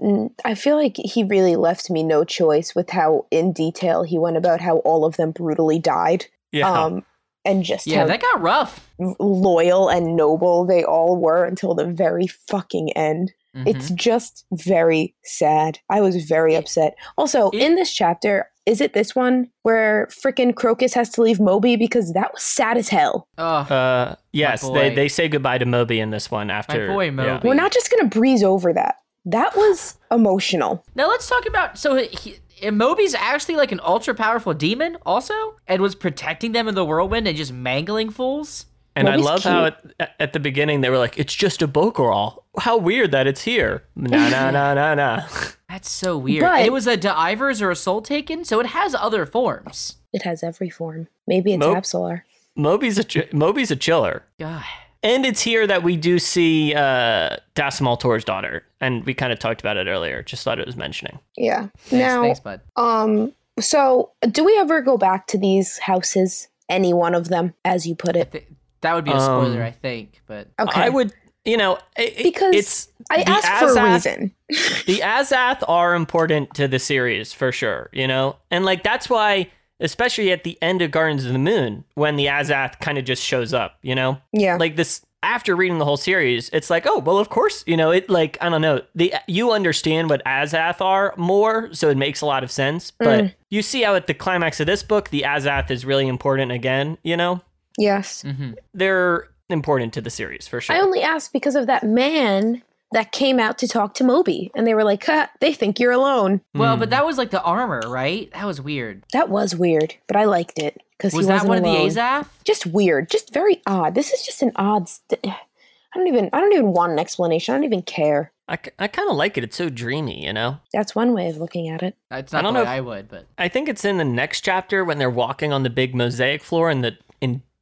I feel like he really left me no choice with how in detail he went about how all of them brutally died. yeah? Um, and just Yeah, how that got rough. loyal and noble they all were until the very fucking end. It's Mhm. just very sad. I was very upset. Also, It- in this chapter, is it this one where frickin' Crokus has to leave Moby because that was sad as hell. Ugh. Uh, yes, they, they say goodbye to Moby in this one after. boy yeah. Moby. We're not just gonna breeze over that. That (sighs) was emotional. Now let's talk about so he, Moby's actually like an ultra powerful demon also, and was protecting them in the whirlwind and just mangling fools. And I Moby's love how at, at the beginning they were like, "It's just a bhok'aral. How weird that it's here." Nah, nah, nah, (laughs) nah, nah. That's so weird. But- And it was a D'ivers or a Soletaken, so it has other forms. It has every form. Maybe it's Mo- Apsalar. Moby's a ch- Moby's a chiller, God. and it's here that we do see uh, Dassem Ultor's daughter, and we kind of talked about it earlier. Just thought it was mentioning. Yeah. Thanks, now, thanks, bud. um, so do we ever go back to these houses? Any one of them, as you put I it? thi- that would be a spoiler, Um, I think. But Okay. I would, you know, it, Because it's I the asked for a Azath- reason. (laughs) the Azath are important to the series for sure, you know? And like that's why especially at the end of Gardens of the Moon when the Azath kind of just shows up, you know? Yeah. Like this after reading the whole series, it's like, "Oh, well of course, you know, it like I don't know. The you understand what Azath are more, so it makes a lot of sense, but you see how at the climax of this book the Azath is really important again, you know? yes. mhm. They're important to the series for sure. I only asked because of that man that came out to talk to Moby, and they were like, huh, "They think you're alone." well, Hmm. but that was like the armor, right? That was weird. That was weird, but I liked it because he Was that one alone. of the Azath? Just weird, just very odd. This is just an odd. St- (sighs) I don't even. I don't even want an explanation. I don't even care. I, I kind of like it. It's so dreamy, you know? That's one way of looking at it. It's I not don't the know if- I would, but I think it's in the next chapter when they're walking on the big mosaic floor and the in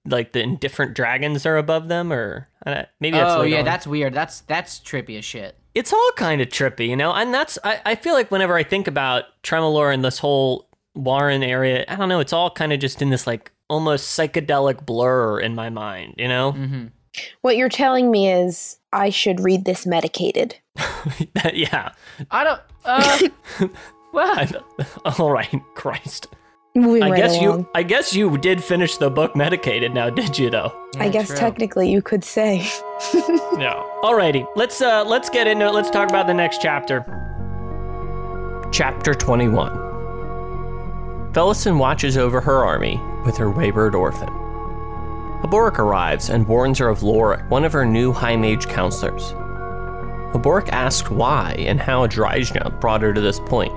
like the indifferent dragons are above them, or uh, maybe that's oh yeah, on. that's weird. That's that's trippy as shit. it's all kind of trippy, you know. And that's I, I feel like whenever I think about Tremorlor and this whole Warren area, I don't know, it's all kind of just in this like almost psychedelic blur in my mind, you know. Mm-hmm. What you're telling me is I should read this medicated. yeah. (laughs) I don't. Uh, (laughs) well, I, (laughs) all right, Christ. Moving I right guess along. you I guess you did finish the book medicated now, (laughs) did you though? I guess true. technically you could say. (laughs) No. Alrighty, let's uh let's get into it. Let's talk about the next chapter. Chapter 21 Felisin watches over her army with her wayward orphan. Heboric arrives and warns her of L'oric, one of her new High Mage counselors. Heboric asks why and how Dryjhna brought her to this point.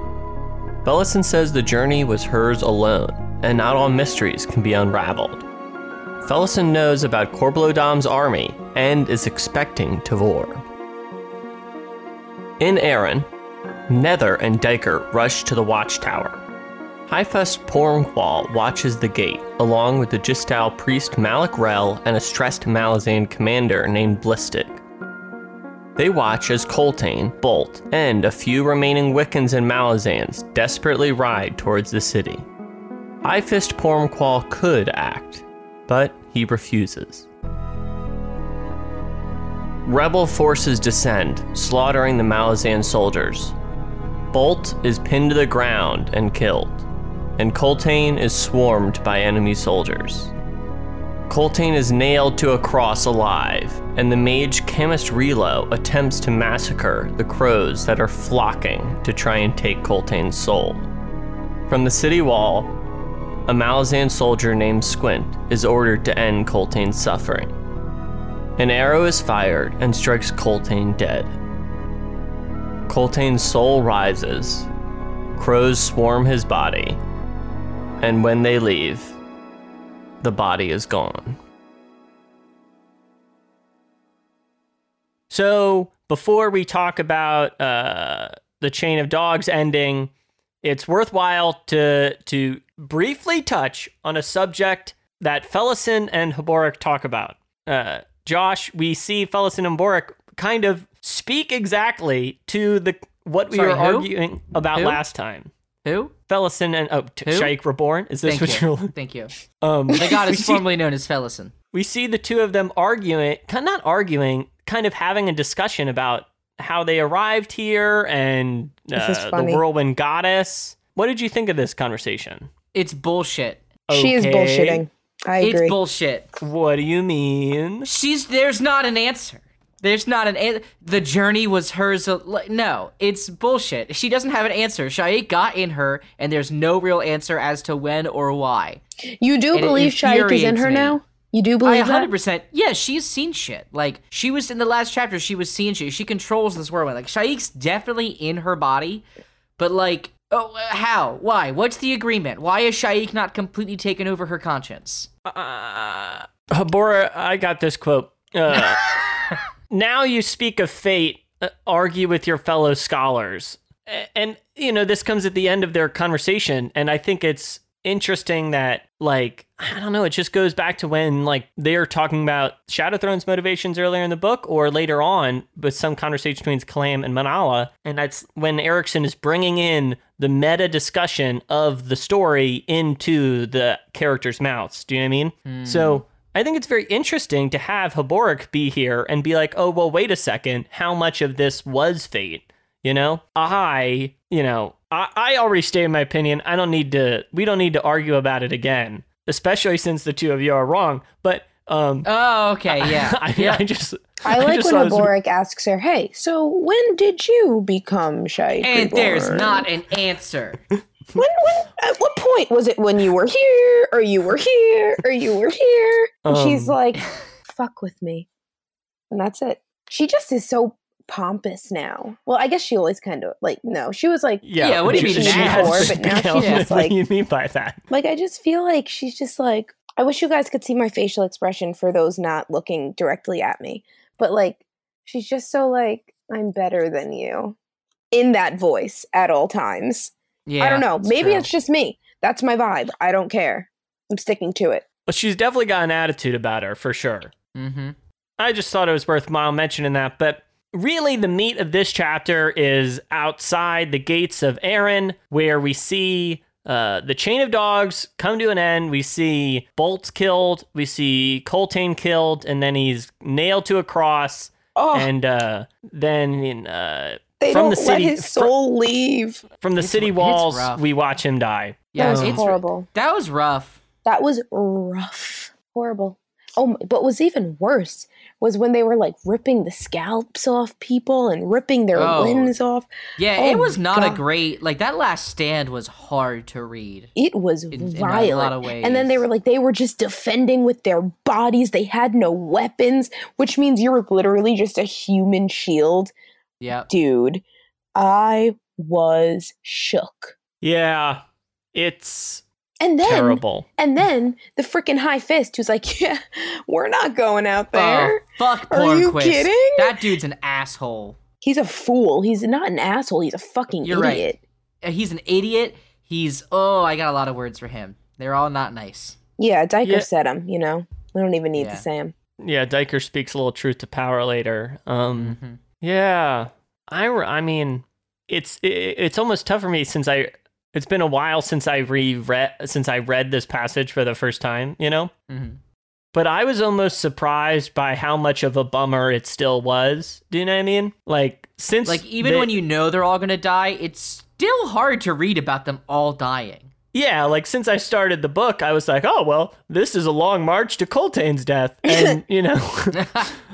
Felisin says the journey was hers alone, and not all mysteries can be unraveled. Felisin knows about Korbolo Dom's army and is expecting Tavor. In Aren, Nether and Duiker rush to the watchtower. Highfist Pormqual watches the gate, along with the Jhistal priest Mallick Rel and a stressed Malazan commander named Blistig. They watch as Coltaine, Bolt, and a few remaining Wickans and Malazans desperately ride towards the city. Highfist Pormqual could act, but he refuses. Rebel forces descend, slaughtering the Malazan soldiers. Bolt is pinned to the ground and killed, and Coltaine is swarmed by enemy soldiers. Coltaine is nailed to a cross alive, and the mage Kamist Reloe attempts to massacre the crows that are flocking to try and take Coltaine's soul. From the city wall, a Malazan soldier named Squint is ordered to end Coltaine's suffering. An arrow is fired and strikes Coltaine dead. Coltaine's soul rises, crows swarm his body, and when they leave, the body is gone. So, before we talk about uh, the chain of dogs ending, it's worthwhile to to briefly touch on a subject that Felisin and Heboric talk about. Uh, Josh, we see Felisin and Heboric kind of speak exactly to the what we Sorry, were who? arguing about Who? last time. Who? Felisin and oh, t- Who? Sha'ik Reborn. Is this Thank what you. you're? (laughs) Thank you. (laughs) Um, The god (laughs) we is see- formerly known as Felisin. we see the two of them arguing, kind of not arguing, kind of having a discussion about how they arrived here and uh, the whirlwind goddess. What did you think of this conversation? It's bullshit. She is bullshitting. I agree. It's bullshit. What do you mean? She's there's not an answer. There's not an an- the journey was hers. No, it's bullshit. She doesn't have an answer. Sha'ik got in her, and there's no real answer as to when or why. you do and believe Sha'ik is in her me. now? You do believe I believe 100 that? percent. Yeah, she's seen shit. Like she was in the last chapter. She was seeing shit. She controls this world. Like Sha'ik's definitely in her body, but like, oh, uh, how? Why? What's the agreement? Why is Sha'ik not completely taken over her conscience? Uh, Habora, I got this quote. Uh, (laughs) now you speak of fate, uh, argue with your fellow scholars. And, you know, this comes at the end of their conversation. And I think it's interesting that, like, I don't know, it just goes back to when, like, they're talking about Shadow Throne's motivations earlier in the book or later on with some conversation between Kalam and Minala. And that's when Erikson is bringing in the meta discussion of the story into the characters' mouths. Do you know what I mean? So I think it's very interesting to have Haborik be here and be like, oh, well, wait a second. How much of this was fate? You know, I, you know, I, I already stated my opinion. I don't need to, we don't need to argue about it again, especially since the two of you are wrong. But, um, Oh, okay, (laughs) yeah, I, yeah. (laughs) I just, I like just when thought it was- asks her, "Hey, so when did you become Sha'ik?" and there's not an answer. (laughs) When, when, at what point was it when you were here, or you were here, or you were here? And she's Um. like, "Fuck with me," and that's it. She just is so pompous now. Well, I guess she always kind of like no. She was like, yeah. Yeah, what do you she mean has (laughs) now? to But now be- she's just what like- do you mean by that? like I just feel like she's just like. I wish you guys could see my facial expression for those not looking directly at me, but like she's just so like I'm better than you in that voice at all times. Yeah, I don't know. Maybe true. it's just me. That's my vibe. I don't care. I'm sticking to it. But she's definitely got an attitude about her for sure. Mm-hmm. I just thought it was worthwhile mentioning that. But really, the meat of this chapter is outside the gates of Aren, where we see uh, the chain of dogs come to an end. We see Bolt killed. We see Coltaine killed, and then he's nailed to a cross. Oh, And uh, then in, uh, they from don't the city- let his soul leave. from the It's- city walls, we watch him die. Yeah, that was it's- horrible. That was rough. That was rough. Horrible. Oh, my- but was even worse was when they were like ripping the scalps off people and ripping their Oh. limbs off. Yeah, Oh it was my not a great like that last stand was hard to read. It was In- in a violent. lot of ways. And then they were like, they were just defending with their bodies. They had no weapons, which means you're literally just a human shield. Yep. Dude, I was shook. Yeah, it's And then, terrible. and then the freaking high fist who's like, (laughs) yeah, we're not going out there. Oh, fuck Are you Pornquist. kidding? That dude's an asshole. He's a fool. He's not an asshole. He's a fucking You're idiot. Uh, He's an idiot. He's oh, I got a lot of words for him. They're all not nice. Yeah, Duiker Yeah. said him, you know. We don't even need Yeah. to say him. Yeah, Duiker speaks a little truth to power later. Um, Mhm. Yeah, I, I mean, it's it, it's almost tough for me since I it's been a while since I reread since I read this passage for the first time, you know. Mhm. But I was almost surprised by how much of a bummer it still was. Do you know what I mean? Like since Like even the- when you know they're all gonna die, it's still hard to read about them all dying. yeah, like since I started the book, I was like, oh well, this is a long march to Coltaine's death, and (laughs) you know. (laughs)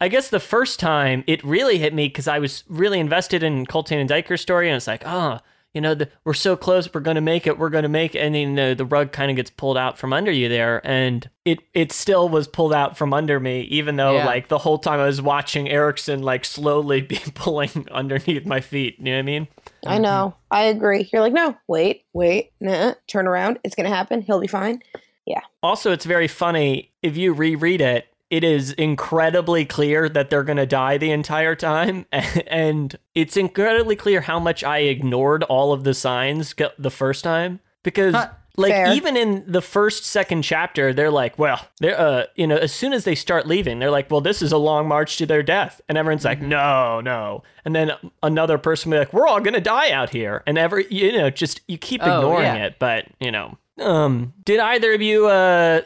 I guess the first time it really hit me because I was really invested in Coltaine and Duiker's story, and it's like, oh, you know, the, we're so close, we're gonna make it, we're gonna make it, and then the, the rug kind of gets pulled out from under you there, and it it still was pulled out from under me, even though Yeah. like the whole time I was watching Erikson like slowly (laughs) be pulling underneath my feet. You know what I mean? I know. I agree. You're like, no, wait, wait, nah, turn around. It's going to happen. He'll be fine. Yeah. Also, it's very funny if you reread it. It is incredibly clear that they're going to die the entire time, (laughs) and it's incredibly clear how much I ignored all of the signs the first time because. Huh. Like Fair. even in the first second chapter, they're like, well, they're uh, you know, as soon as they start leaving, they're like, well, this is a long march to their death, and everyone's like, no, no, and then another person will be like, we're all gonna die out here, and every you know, just you keep Oh, ignoring yeah. it, but you know, um, did either of you uh,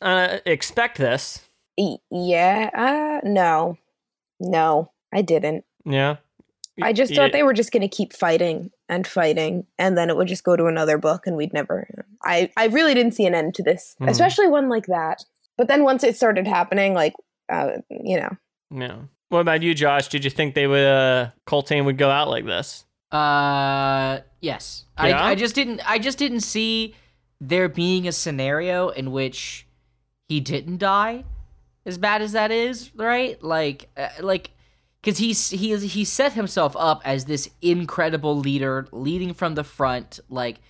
uh expect this? Y- yeah. Uh, no. No, I didn't. Yeah, I just Yeah. thought they were just going to keep fighting and fighting, and then it would just go to another book, and we'd never. I I really didn't see an end to this, Hmm. especially one like that. But then once it started happening, like uh, you know, Yeah. What about you, Josh? Did you think they would, uh, Coltaine would go out like this? Uh, yes. Yeah? I, I just didn't. I just didn't see there being a scenario in which he didn't die, as bad as that is, right? Like, uh, like, because he's he is he set himself up as this incredible leader, leading from the front, like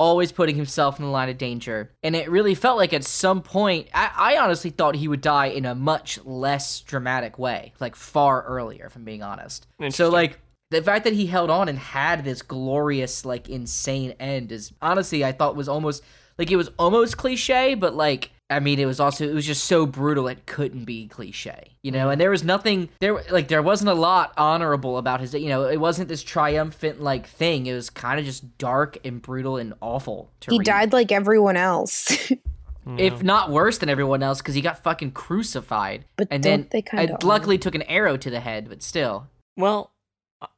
always putting himself in the line of danger. And it really felt like at some point, I, I honestly thought he would die in a much less dramatic way, like far earlier, if I'm being honest. So like the fact that he held on and had this glorious, like insane end is honestly I thought was almost like it was almost cliche, but like I mean it was also it was just so brutal it couldn't be cliche, you know. Mm-hmm. And there was nothing there like there wasn't a lot honorable about his, you know. It wasn't this triumphant like thing. It was kind of just dark and brutal and awful. To he read. died like everyone else. (laughs) if not worse than everyone else, because he got fucking crucified. But and then they kinda and luckily took an arrow to the head, but still. Well,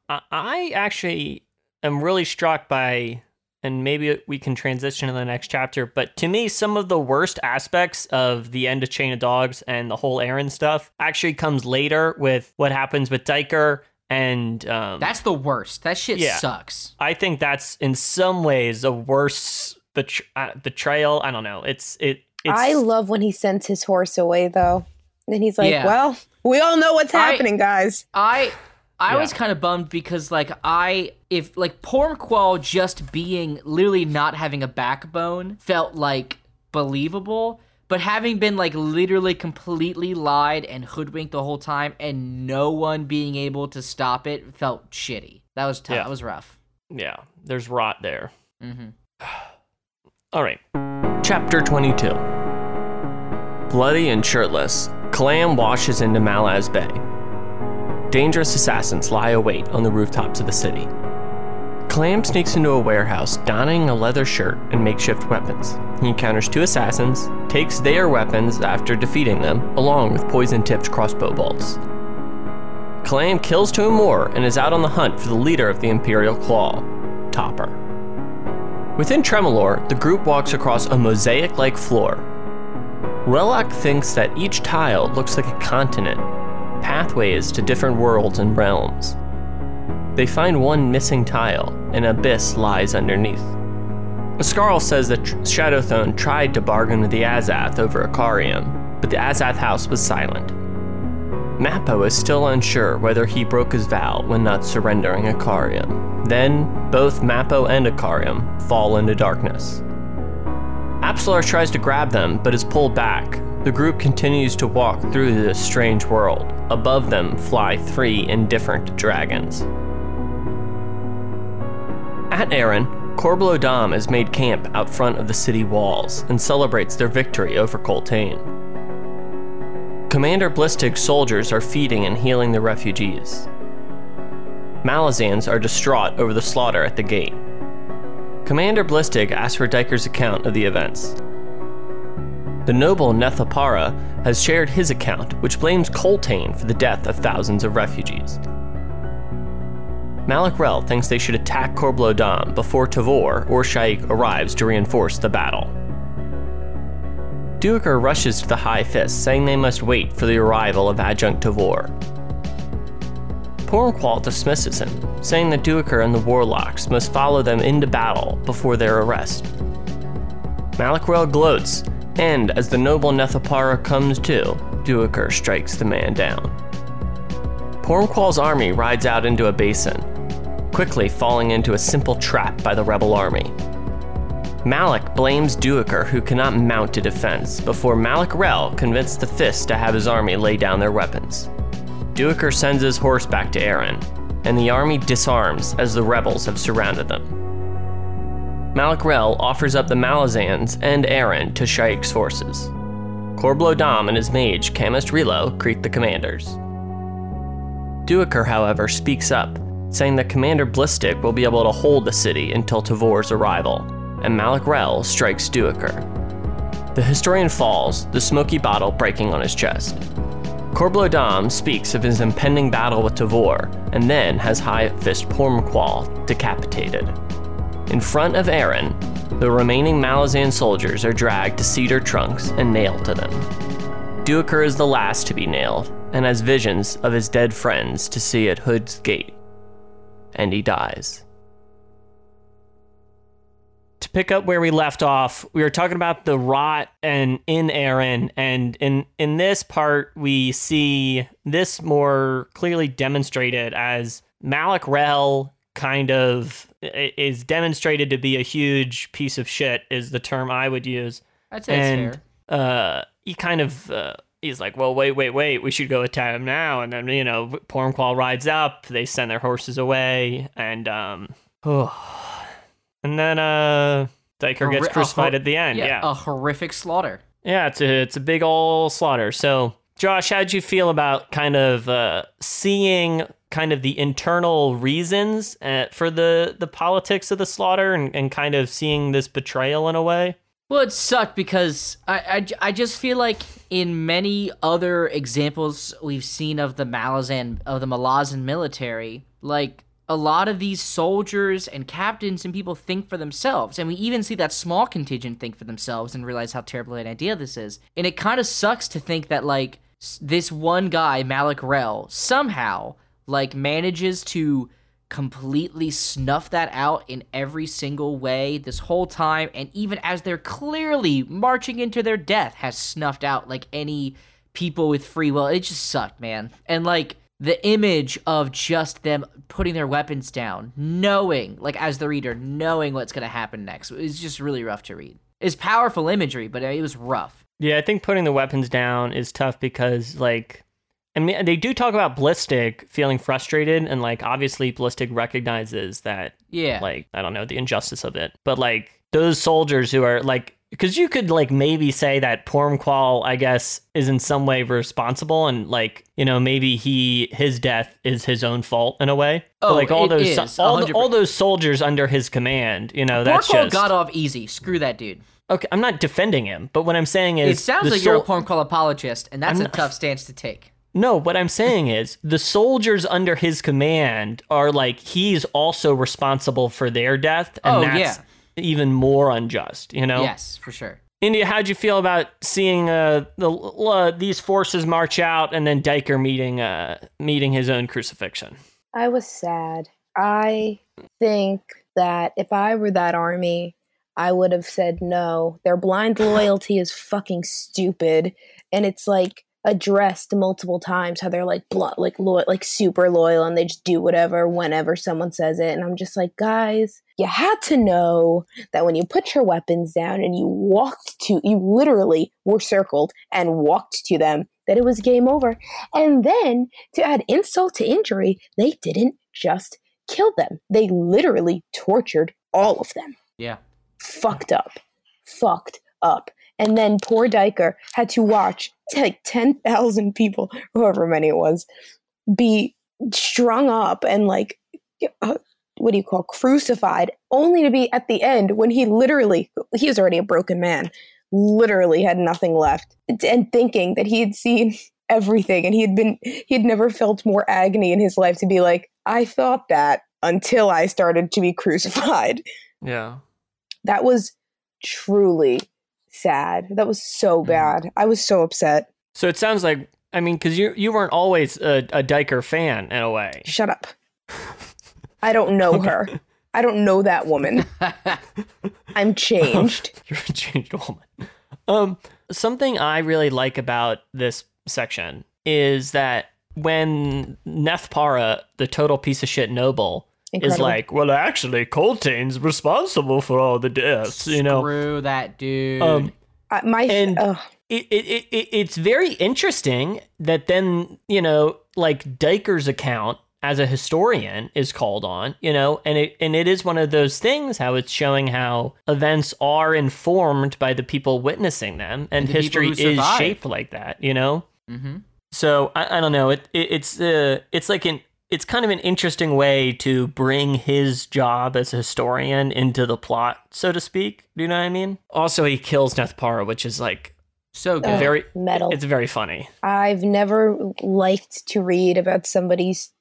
I, I actually am really struck by, and maybe we can transition to the next chapter, but to me, some of the worst aspects of the end of Chain of Dogs and the whole Aren stuff actually comes later with what happens with Duiker. And um, That's the worst. That shit Yeah. sucks. I think that's in some ways a worse betr- uh, betrayal. I don't know. It's it. It's, I love when he sends his horse away, though. And he's like, Yeah. "Well, we all know what's I- happening, guys." I I Yeah. was kind of bummed because like I if like Pormqual just being literally not having a backbone felt like believable, but having been like literally completely lied and hoodwinked the whole time and no one being able to stop it felt shitty. That was tough. Yeah. That was rough. yeah. There's rot there. Mm-hmm. (sighs) All right. Chapter 22. Bloody and shirtless, Kalam washes into Malaz Bay. Dangerous assassins lie await on the rooftops of the city. Kalam sneaks into a warehouse donning a leather shirt and makeshift weapons. He encounters two assassins, takes their weapons after defeating them, along with poison tipped crossbow bolts. Kalam kills two more and is out on the hunt for the leader of the Imperial Claw, Topper. Within Tremorlor, the group walks across a mosaic like floor. Relak thinks that each tile looks like a continent, pathways to different worlds and realms. They find one missing tile, an abyss lies underneath. Iskaral says that Shadowthrone tried to bargain with the Azath over Icarium, but the Azath house was silent. Mappo is still unsure whether he broke his vow when not surrendering Icarium. Then, both Mappo and Icarium fall into darkness. Apsalar tries to grab them, but is pulled back. The group continues to walk through this strange world. Above them fly three indifferent dragons. At Aren, Korbolo Dom has made camp out front of the city walls and celebrates their victory over Coltaine. Commander Blistig's soldiers are feeding and healing the refugees. Malazans are distraught over the slaughter at the gate. Commander Blistig asks for Duiker's account of the events. The noble Nethpara has shared his account, which blames Coltaine for the death of thousands of refugees. Mallick Rel thinks they should attack Korbolo Dom before Tavor or Sha'ik arrives to reinforce the battle. Duiker rushes to the High Fist, saying they must wait for the arrival of Adjunct Tavor. Pormqual dismisses him, saying that Duiker and the Warlocks must follow them into battle before their arrest. Mallick Rel gloats, and as the noble Nethpara comes to, Duiker strikes the man down. Pormqual's army rides out into a basin, quickly falling into a simple trap by the rebel army. Mallick blames Duiker, who cannot mount a defense, before Mallick Rel convinced the Fist to have his army lay down their weapons. Duiker sends his horse back to Aren, and the army disarms as the rebels have surrounded them. Mallick Rel offers up the Malazans and Aren to Sha'ik's forces. Korbolo Dom and his mage, Kamist Reloe, greet the commanders. Duiker, however, speaks up, saying that Commander Blistig will be able to hold the city until Tavor's arrival, and Mallick Rel strikes Duiker. The historian falls, the smoky bottle breaking on his chest. Korbolo Dom speaks of his impending battle with Tavor, and then has High Fist Pormqual decapitated. In front of Aren, the remaining Malazan soldiers are dragged to cedar trunks and nailed to them. Duiker is the last to be nailed, and has visions of his dead friends to see at Hood's gate. And he dies. To pick up where we left off, we were talking about the rot and in Aren, and in in this part we see this more clearly demonstrated as Mallick Rel kind of is demonstrated to be a huge piece of shit is the term I would use I'd say and it's fair. uh, he kind of uh, he's like, well, wait, wait, wait, we should go attack him now. And then you know, Pormqual rides up. They send their horses away, and um, (sighs) and then uh, Duiker gets crucified hor- at the end. Yeah, Yeah, a horrific slaughter. yeah, it's a it's a big old slaughter. So, Josh, how'd you feel about kind of uh, seeing kind of the internal reasons uh, for the the politics of the slaughter, and, and kind of seeing this betrayal in a way? Well, it sucked because I, I, I just feel like in many other examples we've seen of the Malazan of the Malazan military, like a lot of these soldiers and captains and people think for themselves, and we even see that small contingent think for themselves and realize how terrible an idea this is. And it kind of sucks to think that like this one guy Mallick Rel somehow like manages to completely snuff that out in every single way this whole time and even as they're clearly marching into their death has snuffed out like any people with free will. It just sucked man. And like the image of just them putting their weapons down knowing like as the reader knowing what's going to happen next is just really rough to read. It's powerful imagery but it was rough. Yeah, I think putting the weapons down is tough because, like, I mean, they do talk about Blistig feeling frustrated, and, like, obviously, Blistig recognizes that, yeah like, I don't know, the injustice of it. But, like, those soldiers who are, like, because you could, like, maybe say that Pormqual, I guess, is in some way responsible, and, like, you know, maybe he, his death is his own fault in a way. But, Oh, like, all those, is, all, all those soldiers under his command, you know, that's Pormqual just. got off easy screw that dude okay, I'm not defending him, but what I'm saying is. it sounds like you're a Pormqual apologist and that's I'm a not- tough stance to take No, what I'm saying is the soldiers under his command are like he's also responsible for their death, and Oh, that's yeah. even more unjust. You know, yes for sure India, how'd you feel about seeing uh, the uh, these forces march out and then Duiker meeting uh, meeting his own crucifixion? I was sad. I think that if I were that army, I would have said no. Their blind loyalty is fucking stupid, and it's like addressed multiple times how they're like blunt, like loyal, like super loyal, and they just do whatever whenever someone says it. And I'm just like, guys, you had to know that when you put your weapons down and you walked to, you literally were circled and walked to them, that it was game over. And then to add insult to injury, they didn't just kill them. They literally tortured all of them. yeah Fucked up. Fucked up. And then poor Duiker had to watch like 10,000 people, however many it was, be strung up and like, uh, what do you call crucified, only to be at the end when he literally, he was already a broken man, literally had nothing left. And thinking that he had seen everything and he had been, he had never felt more agony in his life to be like, I thought that until I started to be crucified. Yeah. That was truly sad. That was so bad. I was so upset. So it sounds like I mean, because you you weren't always a, a Duiker fan in a way. Shut up. I don't know her. I don't know that woman. (laughs) I'm changed. (laughs) You're a changed woman. Um, something I really like about this section is that when Nethpara, the total piece of shit noble, is like, well, actually, Coltaine's responsible for all the deaths, you know. screw that dude Um, I, my and- ugh. it, it, it, it, it's very interesting that then, you know, like Duiker's account as a historian is called on, you know, and it and it is one of those things how it's showing how events are informed by the people witnessing them and The history is shaped like that, you know? mm-hmm. So I, I don't know. It, it it's uh it's like an it's kind of an interesting way to bring his job as a historian into the plot, so to speak. Do you know what I mean? Also, he kills Nethpara, which is like So good. Ugh. Very metal. It's very funny. I've never liked to read about somebody's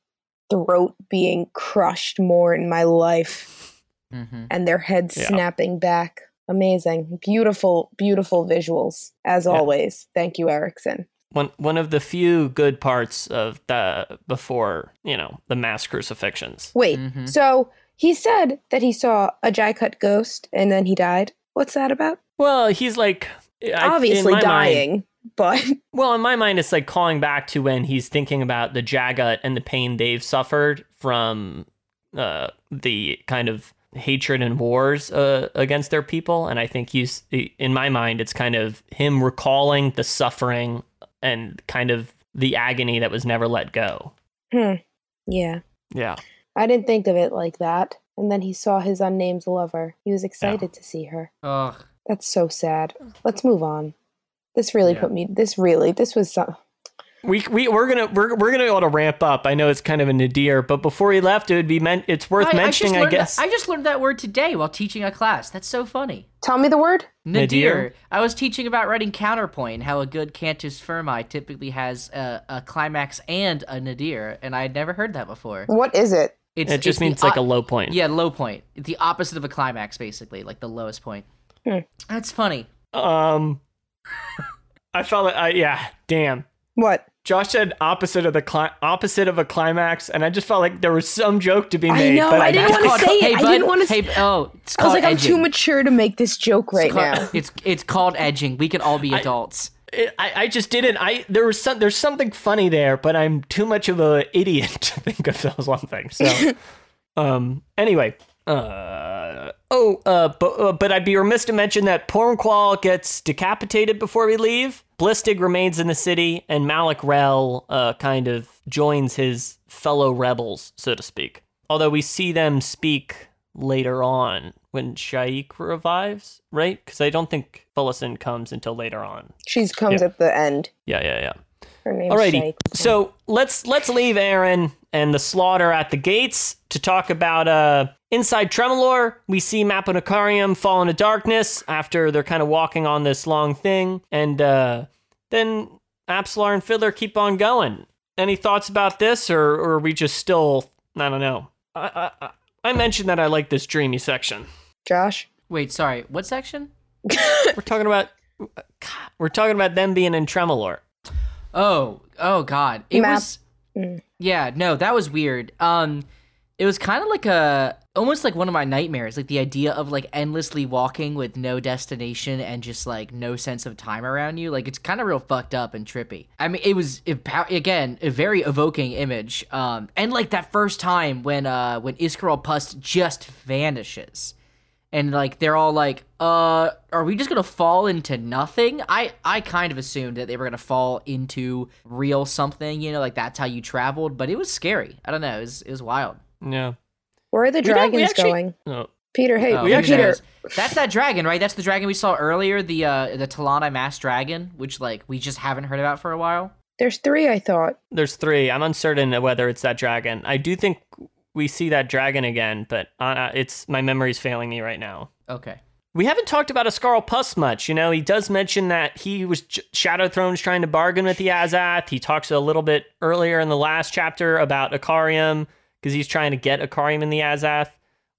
throat being crushed more in my life mm-hmm. and their head Yeah. snapping back. Amazing. Beautiful, beautiful visuals, as Yeah. always. Thank you, Erikson. One one of the few good parts of the before you know the mass crucifixions. Wait, Mhm. so he said that he saw a Jaghut ghost and then he died. What's that about? Well, he's like I- in Obviously my mind- dying, but (laughs) well, in my mind, it's like calling back to when he's thinking about the Jaghut and the pain they've suffered from uh, the kind of hatred and wars uh, against their people. And I think he's, in my mind, it's kind of him recalling the suffering and kind of the agony that was never let go. hmm, yeah. Yeah. I didn't think of it like that. And then he saw his unnamed lover. He was excited to see her. Ugh. That's so sad. Let's move on. This really Yeah. put me. This really. This was some. We, we we're gonna we're, we're gonna go to ramp up. I know it's kind of a nadir, but before he left, it would be meant. It's worth I, mentioning, I, I, just learned guess. That, I just learned that word today while teaching a class. That's so funny. Tell me the word. Nadir. Nadir? I was teaching about writing counterpoint and how a good cantus firmi typically has a, a climax and a nadir, and I had never heard that before. What is it? It's, it just it's the means like a low point. yeah low point. It's the opposite of a climax, basically, like the lowest point. Hmm. That's funny. Um, (laughs) I felt like I yeah, damn. What? Josh said opposite of the cli- opposite of a climax, and I just felt like there was some joke to be I made. know, but I I, didn't wanna say it. Hey, I didn't wanna s- Hey, oh, it's I was called like, I'm too mature to make this joke right It's called- now. It's it's called edging. We can all be adults. it, I I just didn't. I there was some there's something funny there, but I'm too much of a idiot (laughs) to think of those one thing. So, (laughs) um. Anyway. Uh oh. Uh. But uh, but I'd be remiss to mention that Pormqual gets decapitated before we leave. Blistig remains in the city, and Mallick Rel uh kind of joins his fellow rebels, so to speak. Although we see them speak later on when Sha'ik revives, right? Because I don't think Felisin comes until later on. She comes Yeah. at the end. Yeah, yeah, yeah. Her name's Alrighty. So let's let's leave Aren and the slaughter at the gates to talk about uh inside Tremorlor. We see Mappo and Icarium fall into darkness after they're kind of walking on this long thing, and uh then Apsalar and Fiddler keep on going. Any thoughts about this, or, or are we just still? I don't know. I I, I- I mentioned that I like this dreamy section. Josh. Wait, sorry. What section? (laughs) We're talking about we're talking about them being in Tremorlor. Oh, oh God! It Map. was. Mm. Yeah, no, that was weird. Um, it was kind of like a almost like one of my nightmares, like the idea of like endlessly walking with no destination and just like no sense of time around you. Like it's kind of real fucked up and trippy. I mean, it was again a very evoking image. Um, and like that first time when uh when Iskaral Pust just vanishes and like they're all like uh are we just gonna fall into nothing i i kind of assumed that they were gonna fall into real something you know like that's how you traveled but it was scary i don't know it was, it was wild Yeah. Where are the We we dragons actually- going? No. Peter, hey, Oh, we who actually- Peter. that's that dragon right that's the dragon we saw earlier the uh the T'lan Imass dragon which like we just haven't heard about for a while There's three, I thought. There's three. I'm uncertain whether it's that dragon. I do think we see that dragon again, but uh, it's my memory's failing me right now. okay We haven't talked about Iskaral Pust much. You know, he does mention that he was J- Shadow Throne's trying to bargain with the Azath. He talks a little bit earlier in the last chapter about Icarium because he's trying to get Icarium in the Azath.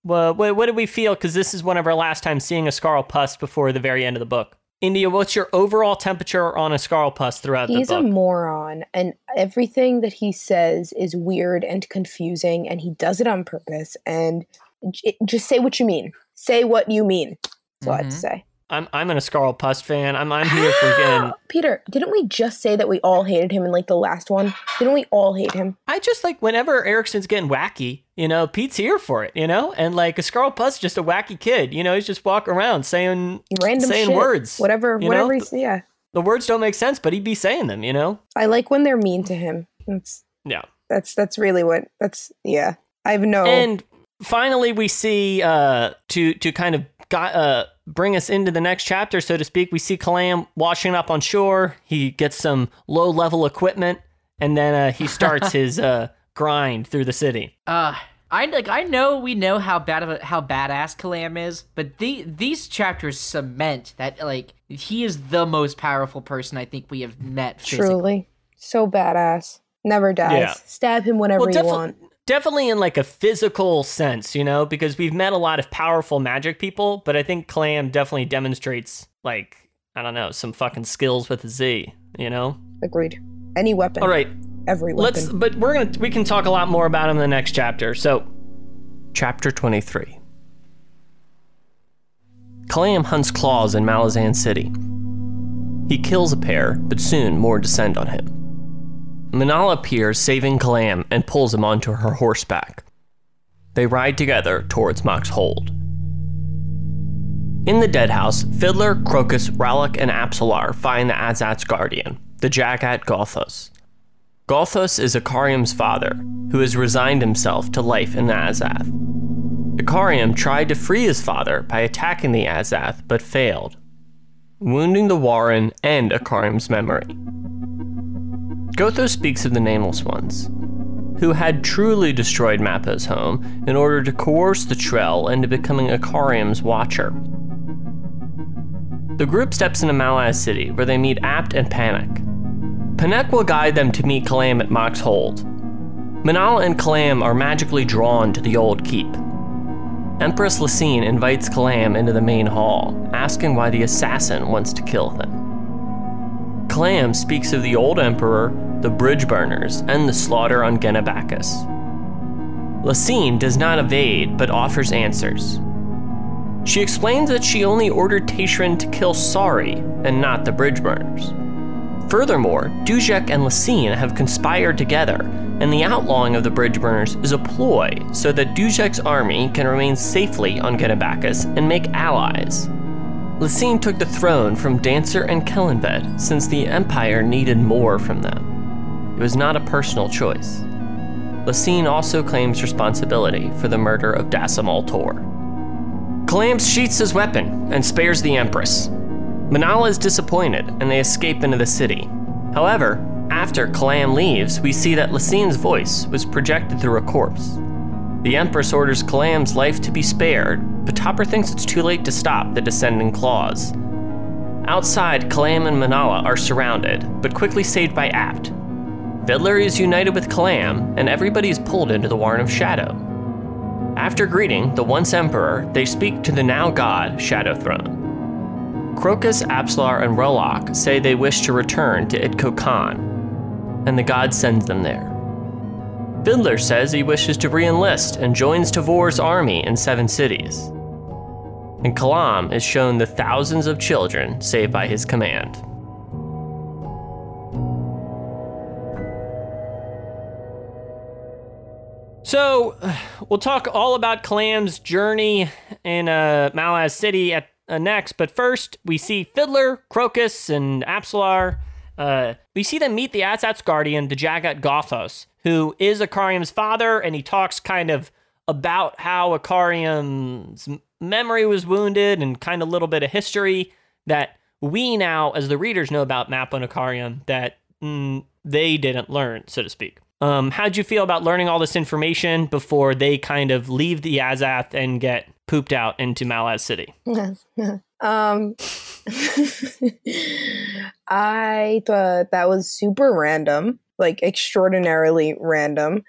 Well, what, what did we feel? Because this is one of our last times seeing a Iskaral Pust before the very end of the book. India, what's your overall temperature on a Iskaral Pust throughout He's the book? He's a moron, and everything that he says is weird and confusing, and he does it on purpose. And j- just say what you mean. Say what you mean. That's all I have to Mhm. say. I'm I'm an Iskaral Pust fan. I'm I'm here for (gasps) getting. Peter, didn't we just say that we all hated him in like the last one? Didn't we all hate him? I just like whenever Erikson's getting wacky, you know, Pete's here for it, you know, and like Iskaral Pust, just a wacky kid, you know, he's just walking around saying Random saying shit. words, Whatever, whatever. know? Yeah, the words don't make sense, but he'd be saying them, you know. I like when they're mean to him. That's Yeah. that's that's really what. That's yeah. I have no. And finally, we see uh to to kind of got uh bring us into the next chapter, so to speak. We see Kalam washing up on shore. He gets some low level equipment, and then uh, he starts (laughs) his uh grind through the city. Uh, I like I know we know how bad of a, how badass Kalam is, but the these chapters cement that like he is the most powerful person I think we have met. Physically. Truly. So badass. Never dies. Yeah. Stab him whenever Well, you defi- want. Definitely in like a physical sense, you know, because we've met a lot of powerful magic people, but I think Kalam definitely demonstrates like I don't know some fucking skills with a Z, you know. Agreed. Any weapon. All right, Every weapon. let's. But we're gonna we can talk a lot more about him in the next chapter. So, chapter twenty three. Kalam hunts claws in Malazan City. He kills a pair, but soon more descend on him. Minala appears, saving Kalam, and pulls him onto her horseback. They ride together towards Mock's hold. In the deadhouse, Fiddler, Crokus, Rallick, and Apsalar find the Azath's guardian, the Jaghut Gothos. Gothos is Icarium's father, who has resigned himself to life in the Azath. Icarium tried to free his father by attacking the Azath, but failed, wounding the Warren and Icarium's memory. Gothos speaks of the Nameless Ones, who had truly destroyed Mappo's home in order to coerce the Trell into becoming Icarium's watcher. The group steps into Malaz City, where they meet Apt and Panic. Panek will guide them to meet Kalam at Mock's Hold. Minala and Kalam are magically drawn to the old keep. Empress Laseen invites Kalam into the main hall, asking why the assassin wants to kill them. Kalam speaks of the old emperor, the bridge burners, and the slaughter on Genabackis. Laseen does not evade, but offers answers. She explains that she only ordered Tayschrenn to kill Sari and not the bridge burners. Furthermore, Dujek and Laseen have conspired together, and the outlawing of the bridge burners is a ploy so that Dujek's army can remain safely on Genabackis and make allies. Laseen took the throne from Dancer and Kellanved since the Empire needed more from them. It was not a personal choice. Laseen also claims responsibility for the murder of Dassem Ultor. Kalam sheaths his weapon and spares the Empress. Minala is disappointed and they escape into the city. However, after Kalam leaves, we see that Laseen's voice was projected through a corpse. The Empress orders Kalam's life to be spared, but Topper thinks it's too late to stop the descending claws. Outside, Kalam and Minala are surrounded, but quickly saved by Apt. Fiddler is united with Kalam, and everybody is pulled into the Warren of Shadow. After greeting the once Emperor, they speak to the now God Shadow Throne. Crokus, Apsalar, and Rallick say they wish to return to Itko Kan, and the god sends them there. Fiddler says he wishes to re enlist and joins Tavore's army in seven cities. And Kalam is shown the thousands of children saved by his command. So, (sighs) we'll talk all about Kalam's journey in uh, Malaz City at uh, next, but first we see Fiddler, Crokus, and Apsalar. Uh, we see them meet the Azath's guardian, the Jaghut Gothos, who is Icarium's father, and he talks kind of about how Icarium's memory was wounded and kind of a little bit of history that we now, as the readers, know about Mappo and Icarium that mm, they didn't learn, so to speak. Um, how'd you feel about learning all this information before they kind of leave the Azath and get pooped out into Malaz City? (laughs) um (laughs) I thought that was super random, like extraordinarily random.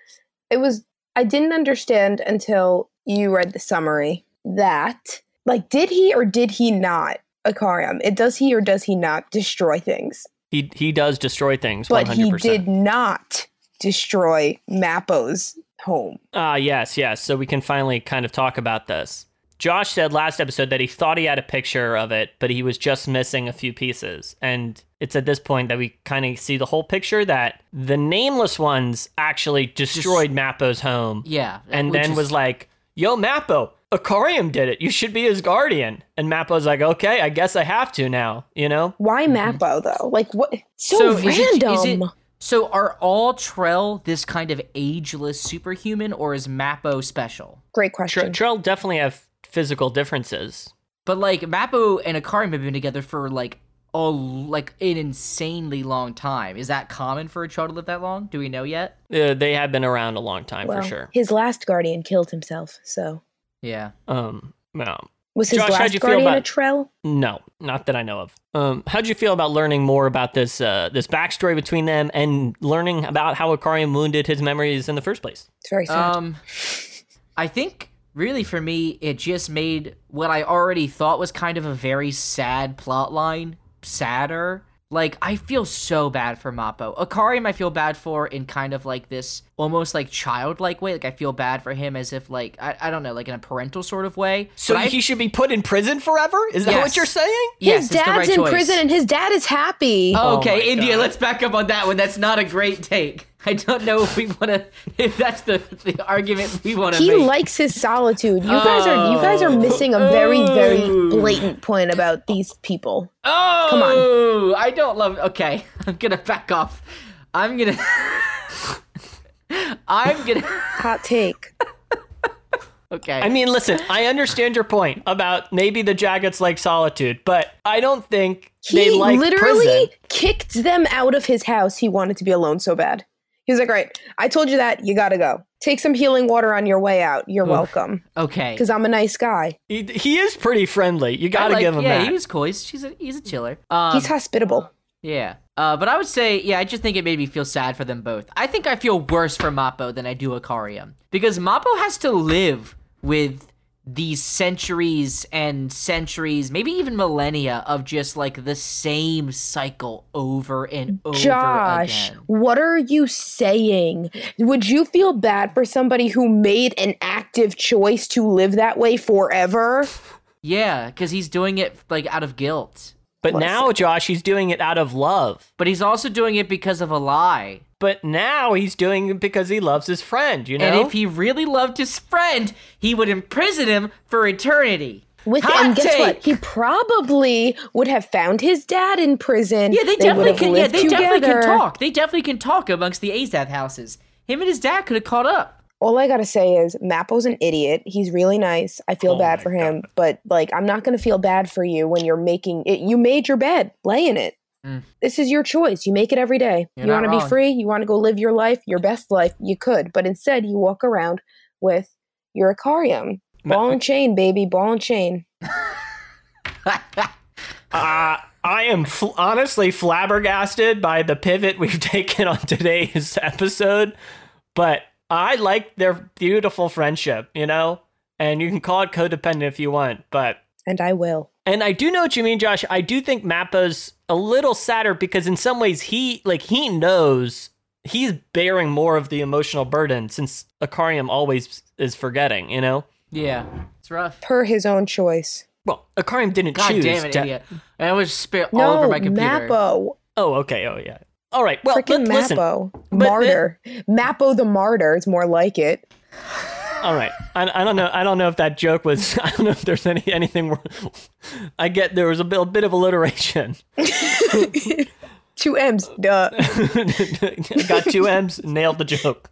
It was I didn't understand until you read the summary that like did he or did he not Icarium? It does he or does he not destroy things? He he does destroy things, But 100%. he did not destroy Mappo's home. Ah, yes, yes. So we can finally kind of talk about this. Josh said last episode that he thought he had a picture of it, but he was just missing a few pieces. And it's at this point that we kind of see the whole picture that the nameless ones actually destroyed Mappo's home. Yeah, And then is- was like, yo, Mappo, Icarium did it. You should be his guardian. And Mappo's like, okay, I guess I have to now, you know? Why Mappo though? Like what? So, So random. is it- So are all Trell this kind of ageless superhuman, or is Mappo special? Great Tr- question. Trell definitely have physical differences. But like Mappo and Akari have been together for like a like an insanely long time. Is that common for a child to live that long? Do we know yet? Uh, they have been around a long time Well, for sure. his last guardian killed himself, so Yeah. Um, no, was his Josh, last you guardian about- a Trell? no, not that I know of. Um, how'd you feel about learning more about this uh, this backstory between them and learning about how Icarium wounded his memories in the first place? It's very sad. Um, I think really for me, it just made what I already thought was kind of a very sad plot line sadder. Like I feel so bad for Mappo. Icarium I feel bad for in kind of like this almost like childlike way. Like I feel bad for him as if like I, I don't know, like in a parental sort of way. So But I- he should be put in prison forever? Is that Yes. what you're saying? yes, his it's dad's right in choice. prison and his dad is happy. Oh Okay, my India, God. let's back up on that one. That's not a great take. I don't know if we want to. If that's the the argument we want to make. he make. likes his solitude. You guys are you guys are oh. missing a very very blatant point about these people. Oh, Come on. Oh, I don't love. Okay, (laughs) I'm gonna back off. I'm gonna. (laughs) I'm gonna. (laughs) Hot take. Okay. I mean, listen, I understand your point about maybe the Jaghuts like solitude, but I don't think they He like literally prison. kicked them out of his house. He wanted to be alone so bad. He was like, "All right, I told you that. You gotta go. Take some healing water on your way out. You're welcome. okay. Because I'm a nice guy. He, he is pretty friendly. You got to like- give him yeah, that. he was cool. He's, he's a he's a chiller. Um, He's hospitable. yeah. Uh, but I would say, yeah, I just think it made me feel sad for them both. I think I feel worse for Mappo than I do Icarium because Mappo has to live with these centuries and centuries, maybe even millennia of just like the same cycle over and over Josh, again. what are you saying? Would you feel bad for somebody who made an active choice to live that way forever? Yeah, because he's doing it like out of guilt, but Listen. now, Josh, he's doing it out of love. but he's also doing it because of a lie. But now he's doing it because he loves his friend, you know? And if he really loved his friend, he would imprison him for eternity. With Hot and guess take. what? He probably would have found his dad in prison. Yeah, they would definitely can. Yeah, lived they definitely can talk. They definitely can talk amongst the Azath houses. Him and his dad could have caught up. All I gotta say is Mappo's an idiot. He's really nice. I feel Oh bad for him, but like I'm not gonna feel bad for you when you're making it. You made your bed, lay in it. Mm. This is your choice. You make it every day. You're you want to be free. You want to go live your life, your best life. You could, but instead you walk around with your Icarium, Ma- ball and chain, baby, ball and chain. (laughs) Uh, I am fl- honestly flabbergasted by the pivot we've (laughs) taken on today's episode, but I like their beautiful friendship, you know? And you can call it codependent if you want, but. And I will. And I do know what you mean, Josh. I do think Mappo's a little sadder because in some ways he, like, he knows he's bearing more of the emotional burden since Icarium always is forgetting, you know? yeah, it's rough. Per his own choice. Well, Icarium didn't God choose damn it, to- idiot! And I was spit all over my computer. Mappo. Oh, okay. Oh, yeah. All right. Well, Freaking let- listen. Mappo. But Martyr. Mappo the martyr is more like it. All right. I, I don't know. I don't know if that joke was. (laughs) I don't know if there's any anything. I get there was a bit, a bit of alliteration. (laughs) Two M's. Duh. (laughs) Got two M's. Nailed the joke.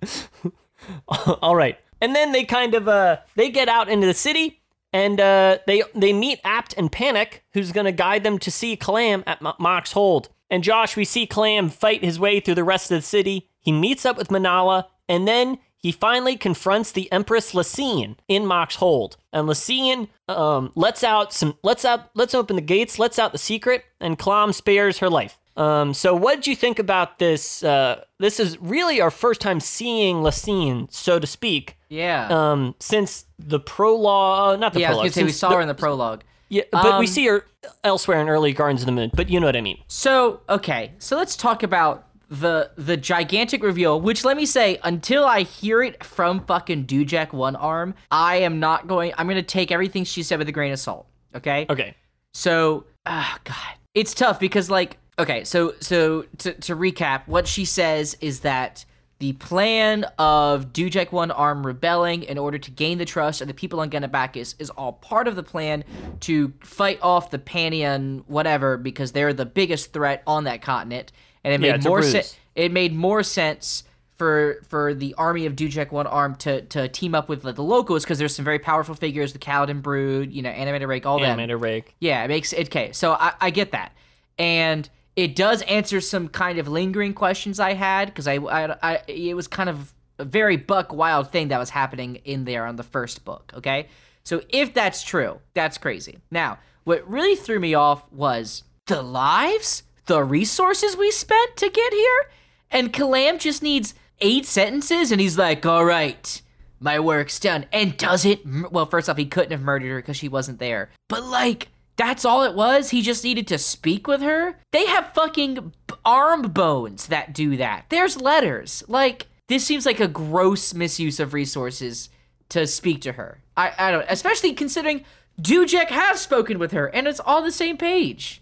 All right. And then they kind of uh they get out into the city and uh they they meet Apt and Panek, who's gonna guide them to see Kalam at M- Mock's Hold. And Josh, we see Kalam fight his way through the rest of the city. He meets up with Minala, and then he finally confronts the Empress Laseen in Mock's Hold. And Laseen um, lets out some let's out let's open the gates, lets out the secret, and Kalam spares her life. Um, so what did you think about this? Uh, this is really our first time seeing Laseen, so to speak, Yeah. um, since the prologue, not the yeah, prologue. say we saw the- her in the prologue. Yeah, but we Um, see her elsewhere in early Gardens of the Moon. But you know what I mean. So okay, so let's talk about the the gigantic reveal. Which let me say, until I hear it from fucking Dujek One Arm, I am not going. I'm gonna take everything she said with a grain of salt. Okay. Okay. So, ah, God, it's tough because like, okay, so so to to recap, what she says is that the plan of Dujek One Arm rebelling in order to gain the trust of the people on Genabak is is all part of the plan to fight off the Pannion whatever because they're the biggest threat on that continent, and it Yeah, made more sense. It made more sense. For, for the army of Dujek One Arm to, to team up with like, the locals because there's some very powerful figures, the Caladan Brood, you know, Anomander Rake, all that. Anomander Rake. Yeah, it makes it okay. So I, I get that, and it does answer some kind of lingering questions I had because I, I, I, it was kind of a very buck wild thing that was happening in there on the first book. Okay, so if that's true, that's crazy. Now, what really threw me off was the lives, the resources we spent to get here, and Kalam just needs eight sentences, and he's like, "All right." My work's done, and does it? Well, first off, he couldn't have murdered her because she wasn't there. But like, that's all it was. He just needed to speak with her. They have fucking arm bones that do that. There's letters. Like this seems like a gross misuse of resources to speak to her. I I don't, especially considering Dujek has spoken with her and it's on the same page.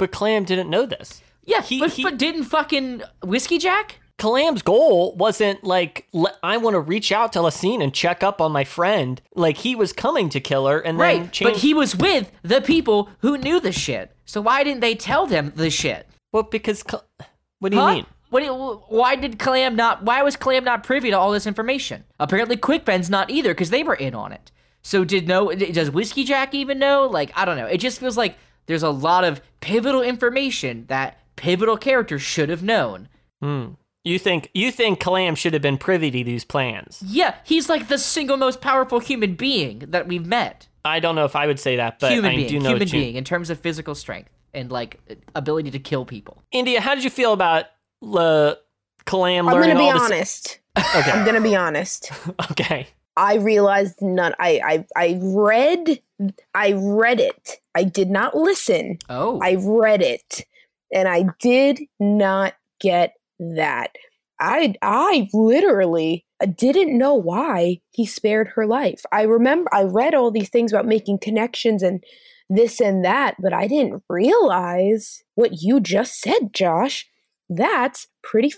But Kalam didn't know this. Yeah, He- but, he- but didn't fucking Whiskeyjack? Kalam's goal wasn't like I want to reach out to Laseen and check up on my friend. Like he was coming to kill her, and then Right, but he was with the people who knew the shit. So why didn't they tell them the shit? well because Cl- what do you Huh? mean? What? do you- Why did Kalam not? Why was Kalam not privy to all this information? Apparently, Quick Ben's not either because they were in on it. So did no? Does Whiskeyjack even know? Like I don't know. It just feels like there's a lot of pivotal information that pivotal characters should have known. Hmm. You think you think Kalam should have been privy to these plans? Yeah, he's like the single most powerful human being that we've met. I don't know if I would say that, but human I being, do know human what you- being in terms of physical strength and like ability to kill people. India, how did you feel about Le- Kalam I'm gonna be all this? honest. (laughs) Okay, I'm gonna be honest. (laughs) okay. I realized none. I I I read. I read it. I did not listen. Oh, I read it, and I did not get that. I I literally didn't know why he spared her life. I remember I read all these things about making connections and this and that, but I didn't realize what you just said, Josh. That's pretty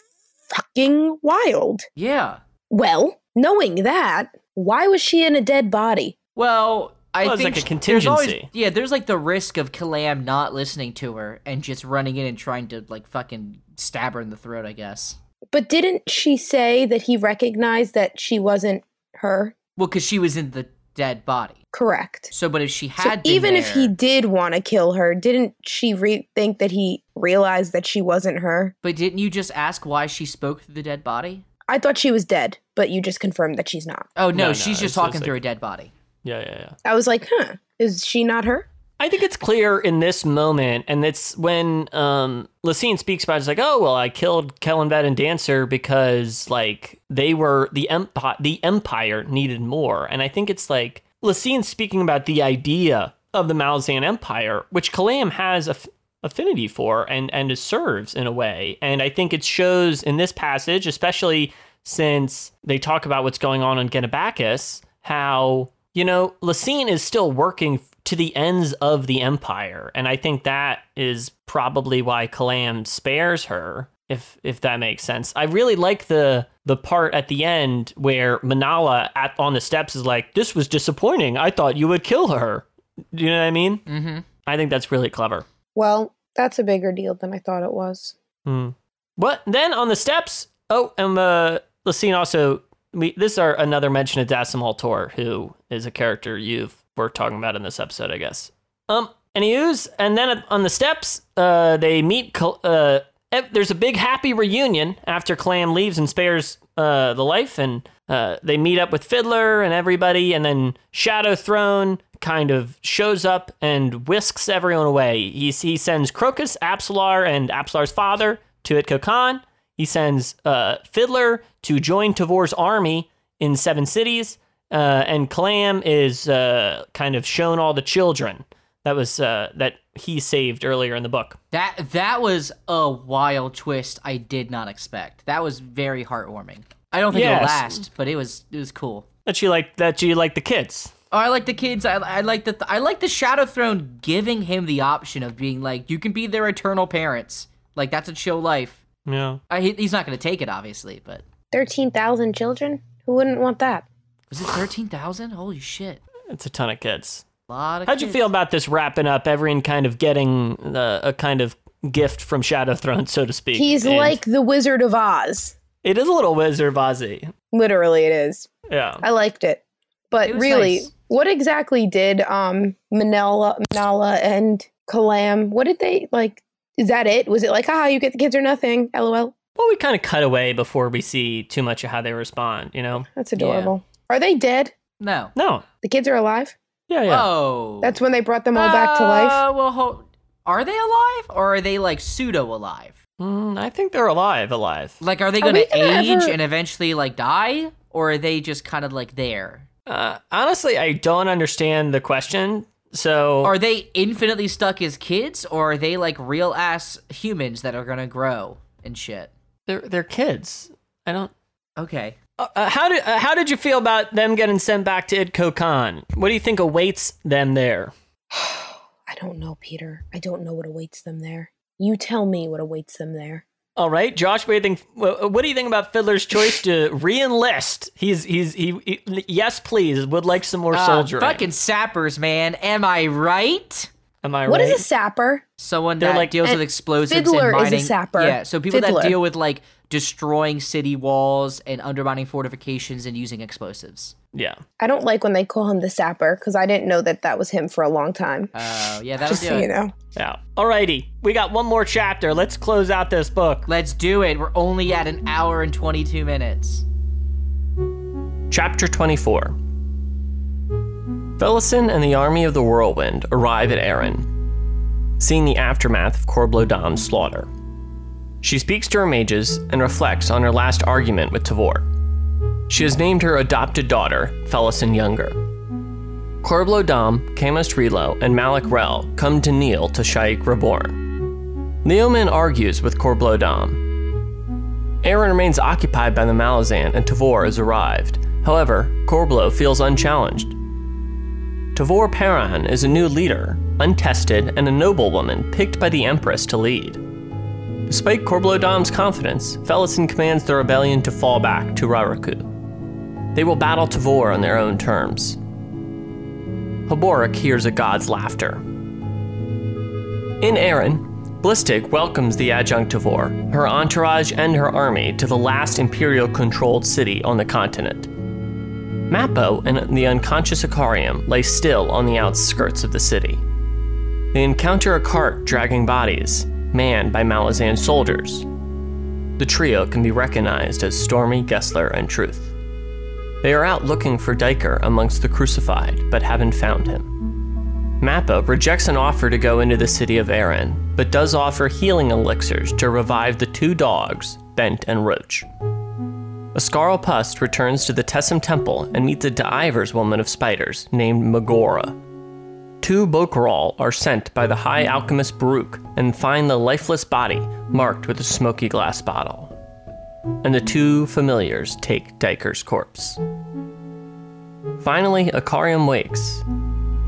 fucking wild. yeah. Well, knowing that, why was she in a dead body? Well, I Well, it's think like a sh- there's always- contingency. yeah, there's like the risk of Kalam not listening to her and just running in and trying to like fucking stab her in the throat. I guess. But didn't she say that he recognized that she wasn't her? Well, because she was in the dead body. Correct. So, but if she So had been even if he did want to kill her, didn't she re- think that he realized that she wasn't her? but didn't you just ask why she spoke through the dead body? I thought she was dead, but you just confirmed that she's not. Oh no, No, no, she's just it's- talking it's through a dead body. Yeah, yeah, yeah. I was like, huh, is she not her? I think it's clear in this moment, and it's when um, Laseen speaks about it, it's like, oh, well, I killed Kellanved and Dancer because, like, they were, the, empi- the Empire needed more. And I think it's like Laseen speaking about the idea of the Malazan Empire, which Kalam has a affinity for and, and serves in a way. And I think it shows in this passage, especially since they talk about what's going on in Genabackis, how, you know, Laseen is still working to the ends of the empire. And I think that is probably why Kalam spares her, if if that makes sense. I really like the the part at the end where Minala at on the steps is like, This was disappointing. I thought you would kill her. Do you know what I mean? Mm-hmm. I think that's really clever. Well, that's a bigger deal than I thought it was. Hmm. What then on the steps? Oh, and uh, Laseen also. We, this is another mention of Dassem Ultor, who is a character you've we're talking about in this episode, I guess. Um, and and then on the steps, uh, they meet. Uh, there's a big happy reunion after Kalam leaves and spares uh the life, and uh, they meet up with Fiddler and everybody, and then Shadowthrone kind of shows up and whisks everyone away. He he sends Crokus, Apsalar, and Apsalar's father to Itko Kan. He sends uh, Fiddler to join Tavore's army in Seven Cities, uh, and Kalam is uh, kind of shown all the children that was uh, that he saved earlier in the book. That that was a wild twist I did not expect. That was very heartwarming. I don't think it'll last, but it was it was cool. That you like that you like the kids. Oh, I like the kids. I, I like the I like the Shadowthrone giving him the option of being like you can be their eternal parents. Like that's a chill life. Yeah. I, he, he's not going to take it, obviously, but 13,000 children? Who wouldn't want that? was it thirteen thousand? Holy shit! It's a ton of kids. A lot of. How'd you feel about this wrapping up? Everyone kind of getting uh, a kind of gift from Shadowthrone, so to speak. He's And like the Wizard of Oz. it is a little Wizard Vazi. Literally, it is. Yeah. I liked it. But It really, nice. what exactly did um Minala, Minala and Kalam, what did they like Is that it? Was it like, haha, you get the kids or nothing? LOL. Well, we kind of cut away before we see too much of how they respond, you know? That's adorable. Are they dead? No. No. The kids are alive? Yeah, yeah. Oh. That's when they brought them all back to life? Uh, well, hold. Are they alive or are they like pseudo alive? Mm, I think they're alive, alive. Like, are they gonna gonna age ever- and eventually like die, or are they just kind of like there? Uh, honestly, I don't understand the question. So, Are they infinitely stuck as kids, or are they like real ass humans that are gonna grow and shit? they're they're kids. I don't. Okay. Uh, uh, how did uh, how did you feel about them getting sent back to Itko Kan? What do you think awaits them there? (sighs) I don't know, Peter. I don't know what awaits them there. You tell me what awaits them there. All right, Josh. What do you think? What do you think about Fiddler's choice to re-enlist? He's he's he, he yes, please. Would like some more Ah, soldiering. fucking sappers, man. Am I right? Am I What right? What is a sapper? Someone They're that like- deals with explosives Fiddler and is a mining. sapper. Yeah, so people Fiddler. that deal with like destroying city walls and undermining fortifications and using explosives. Yeah. I don't like when they call him the sapper because I didn't know that that was him for a long time. Oh, yeah, that'll Just do so it. you know. Yeah. Alrighty, we got one more chapter. Let's close out this book. Let's do it. We're only at an hour and 22 minutes. Chapter 24 Felisin and the army of the whirlwind arrive at Aren, seeing the aftermath of Korbolo Dom's slaughter. She speaks to her mages and reflects on her last argument with Tavore. She has named her adopted daughter Felisin Younger. Korblodam, Kamist Reloe, and Mallick Rel come to kneel to Sha'ik Reborn. Leoman argues with Korblodam, Aren remains occupied by the Malazan and Tavore has arrived. However, Korbolo feels unchallenged. Tavore Paran is a new leader, untested, and a noblewoman picked by the Empress to lead. Despite Korbolo Dom's confidence, Felisin commands the rebellion to fall back to Raraku. They will battle Tavore on their own terms. Heboric hears a god's laughter. In Aren, Blistig welcomes the adjunct Tavore, her entourage, and her army to the last Imperial controlled city on the continent. Mappo and the unconscious Icarium lay still on the outskirts of the city. They encounter a cart dragging bodies, manned by Malazan soldiers. The trio can be recognized as Stormy, Gessler, and Truth. They are out looking for Duiker amongst the crucified, but haven't found him. Mappo rejects an offer to go into the city of Aren, but does offer healing elixirs to revive the two dogs, Bent and Roach. Iskaral Pust returns to the Tessum Temple and meets a D'ivers woman of spiders named Mogora. Two bhok'aral are sent by the High Alchemist Baruch and find the lifeless body marked with a smoky glass bottle. And the two familiars take Duiker's corpse. Finally, Icarium wakes.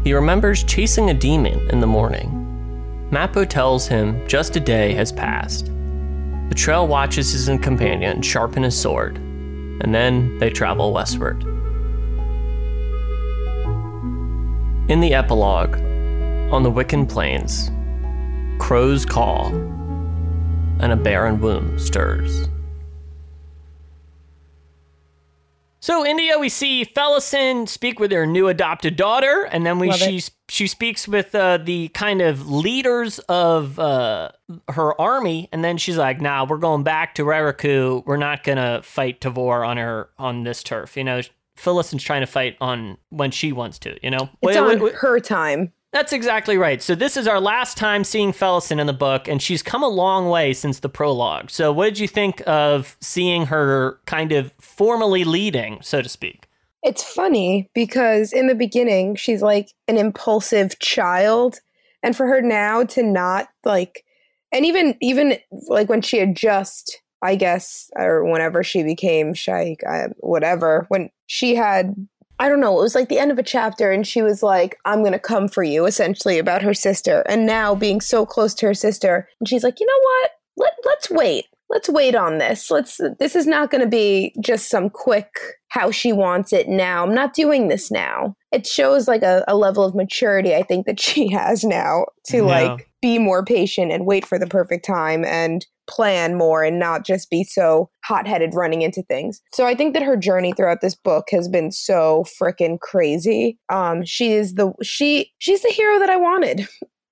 He remembers chasing a demon in the morning. Mappo tells him just a day has passed. The Trell watches his companion sharpen his sword, and then they travel westward. In the epilogue, on the Wickan plains, crows call, and a barren womb stirs. So, India, we see Felisin speak with her new adopted daughter, and then we Love she it. she speaks with uh, the kind of leaders of uh, her army, and then she's like, "Nah, we're going back to Raraku. We're not gonna fight Tavore on her on this turf." You know, Felisin's trying to fight on when she wants to. You know, It's on her time. That's exactly right. So this is our last time seeing Felisin in the book, and she's come a long way since the prologue. So what did you think of seeing her kind of formally leading, so to speak? It's funny because in the beginning, she's like an impulsive child. And for her now to not like, and even, even like when she had just, I guess, or whenever she became Sha'ik, uh, whatever, when she had, I don't know, it was like the end of a chapter and she was like, I'm going to come for you, essentially about her sister. And now being so close to her sister, and she's like, you know what? Let, let's wait. Let's wait on this. Let's, this is not going to be just some quick how she wants it now. I'm not doing this now. It shows like a, a level of maturity I think that she (laughs) has now to Yeah. like be more patient and wait for the perfect time and plan more and not just be so hot-headed running into things. So I think that her journey throughout this book has been so freaking crazy. Um she is the she she's the hero that I wanted.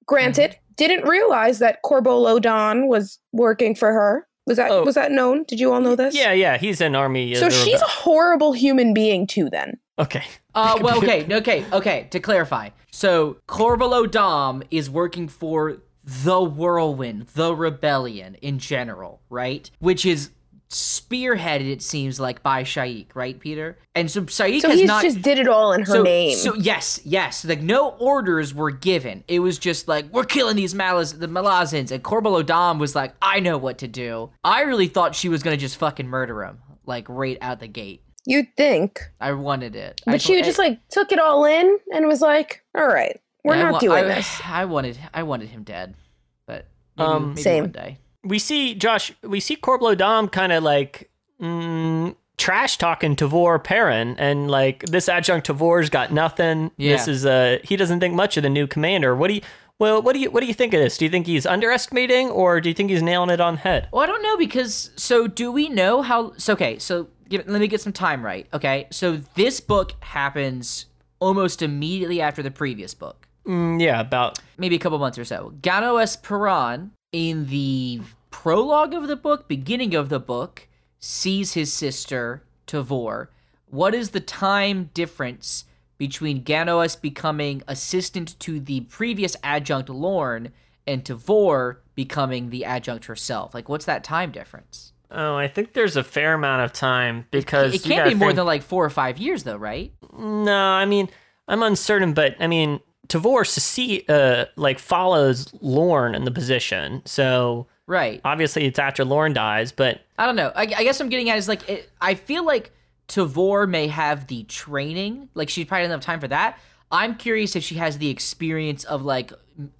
Granted, didn't realize that Korbolo Dom was working for her. Was that Oh. was that known? Did you all know this? Yeah, yeah, he's an army. So she's a horrible human being too. Then okay. Uh, (laughs) well, okay, okay, okay. To clarify, so Korbolo Dom is working for the Whirlwind, the Rebellion in general, right? Which is spearheaded, it seems like, by Sha'ik, right, Peter? And so Sha'ik so has not. just did it all in her so, name. So yes, yes. Like no orders were given. It was just like we're killing these Malaz the Malazans, and Korbolo Dom was like, I know what to do. I really thought she was gonna just fucking murder him, like right out the gate. You'd think, I wanted it. I but she just like took it all in and was like, "All right, we're Yeah, not wa- doing I, this." (sighs) I wanted, I wanted him dead, but maybe, Um, maybe Same. one day. we see Josh. We see Korbolo Dom kind of like mm, trash talking Tavore Paran, and like this adjunct Tavore's got nothing. Yeah. This is uh he doesn't think much of the new commander. What do you? Well, what do you what do you think of this? Do you think he's underestimating, or do you think he's nailing it on the head? Well, I don't know because so do we know how? So okay, so give, let me get some time right. Okay, so this book happens almost immediately after the previous book, Mm, yeah, about maybe a couple months or so. Ganoes Paran in the prologue of the book, beginning of the book, sees his sister Tavore. What is the time difference between Ganoes becoming assistant to the previous adjunct Lorne and Tavore becoming the adjunct herself? Like, what's that time difference? oh, I think there's a fair amount of time because It you can't be more think- than like four or five years, though, right? No, I mean, I'm uncertain, but I mean, Tavore Sisi, uh, like follows Lorne in the position, so Right. obviously it's after Lorne dies. But I don't know. I, I guess I'm getting at is like it, I feel like Tavore may have the training, like she probably doesn't have time for that. I'm curious if she has the experience of like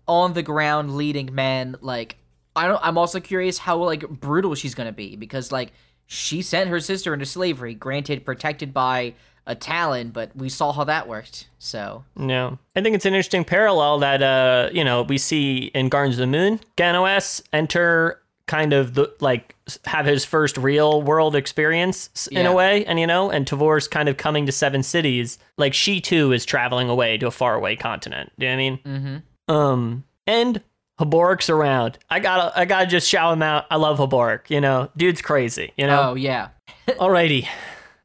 on the ground leading men. Like I don't. I'm also curious how like brutal she's gonna be because like she sent her sister into slavery, granted protected by a Talon, but we saw how that worked. So no, I think it's an interesting parallel that uh, you know, we see in Gardens of the Moon, Ganoes enter kind of the like have his first real world experience in Yeah. a way, and you know, and Tavore's kind of coming to Seven Cities, like she too is traveling away to a faraway continent. Do you know what I mean? mm-hmm. Um, and Heboric's around. I gotta, I gotta just shout him out. I love Heboric. You know, dude's crazy. You know. oh yeah, (laughs) Alrighty.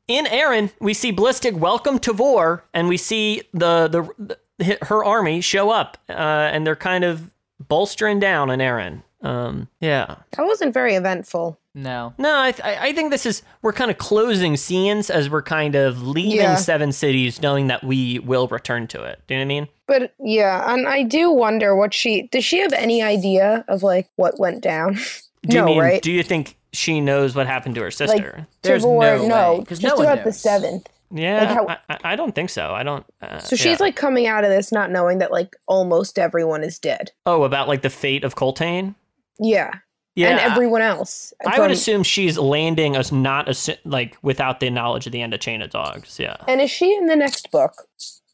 In Aren, we see Blistig welcome Tavore, and we see the the, the her army show up, uh, and they're kind of bolstering down in Aren. Um, yeah. that wasn't very eventful. no. No, I, th- I I think this is we're kind of closing scenes as we're kind of leaving Yeah. Seven Cities, knowing that we will return to it. Do you know what I mean? But yeah, and I do wonder what she does. She have any idea of like what went down? (laughs) Do you no, mean? right? Do you think she knows what happened to her sister? There's Tavore- no no, way, 'cause just no one about the seventh. yeah, like how- I, I- I don't think so. I don't. Uh, So she's yeah. like coming out of this not knowing that like almost everyone is dead. oh, about like the fate of Coltaine. Yeah, Yeah, and everyone else. I would assume she's landing as not as like without the knowledge of the end of Chain of Dogs. Yeah. And is she in the next book?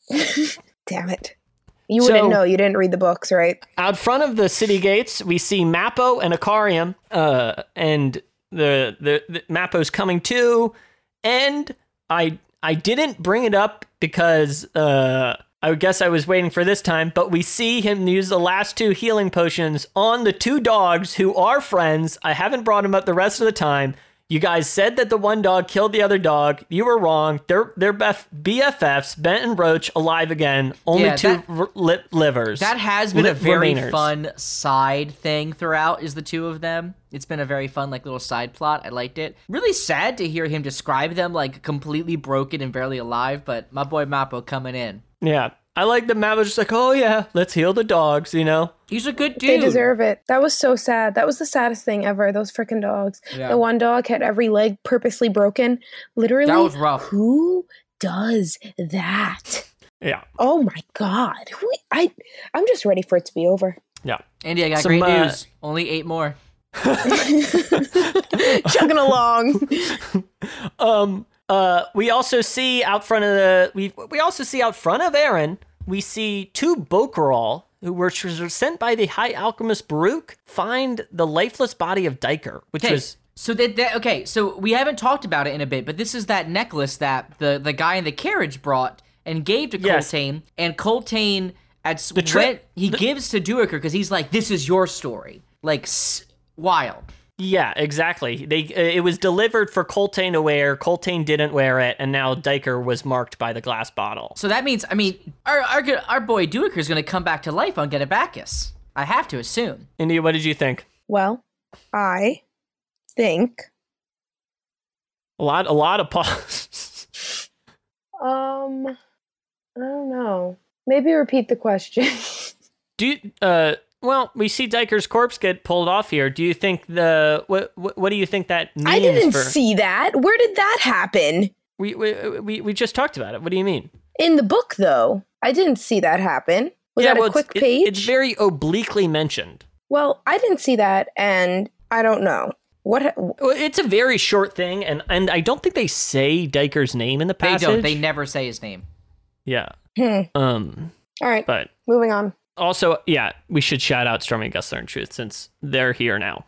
(laughs) Damn it! You So- wouldn't know. You didn't read the books, right? Out front of the city gates, we see Mappo and Icarium, uh, and the, the the Mappo's coming too. And I I didn't bring it up because uh, I guess I was waiting for this time, but we see him use the last two healing potions on the two dogs who are friends. I haven't brought him up the rest of the time. You guys said that the one dog killed the other dog. You were wrong. They're they're bef- BFFs. Bent and Roach alive again. Only Yeah, two that- li- livers. That has been a very remainers. fun side thing throughout. Is the two of them? It's been a very fun like little side plot. I liked it. Really sad to hear him describe them like completely broken and barely alive. But my boy Mappo coming in. Yeah. I like the map was just like, oh yeah, let's heal the dogs, you know? He's a good dude. They deserve it. That was so sad. That was the saddest thing ever. Those freaking dogs. Yeah. The one dog had every leg purposely broken. Literally. That was rough. Who does that? Yeah. Oh my god. Who, I I'm just ready for it to be over. Yeah. Andy, I got Some, great uh, news. Only eight more. (laughs) (laughs) Chugging along. (laughs) Um uh we also see out front of the we we also see out front of Aren, we see two bhok'aral who were sent by the high alchemist Baruch find the lifeless body of Duiker, which Okay. was So that, that okay, so we haven't talked about it in a bit, but this is that necklace that the the guy in the carriage brought and gave to Yes. Coltaine, and Coltaine At The tri- when he the- gives to Duiker because he's like, "This is your story." Like s- wild. Yeah, exactly. They uh, it was delivered for Coltaine to wear. Coltaine didn't wear it, and now Duiker was marked by the glass bottle. So that means, I mean, our our, our boy Duiker is going to come back to life on Genabackis. I have to assume. India, what did you think? Well, I think A lot, a lot of pause. (laughs) um I don't know. Maybe repeat the question. (laughs) Do you, uh, well, we see Duiker's corpse get pulled off here. Do you think the what? What, what do you think that means I didn't for? see that. Where did that happen? We, we we we just talked about it. What do you mean? In the book though. I didn't see that happen. Was that well, a it's- quick it- page? it's very obliquely mentioned. well, I didn't see that and I don't know. What ha- Well, it's a very short thing, and and I don't think they say Duiker's name in the passage. They don't. They never say his name. yeah. Hmm. Um. All right, But moving on. Also, yeah, we should shout out Stormy Gessler and Truth since they're here now.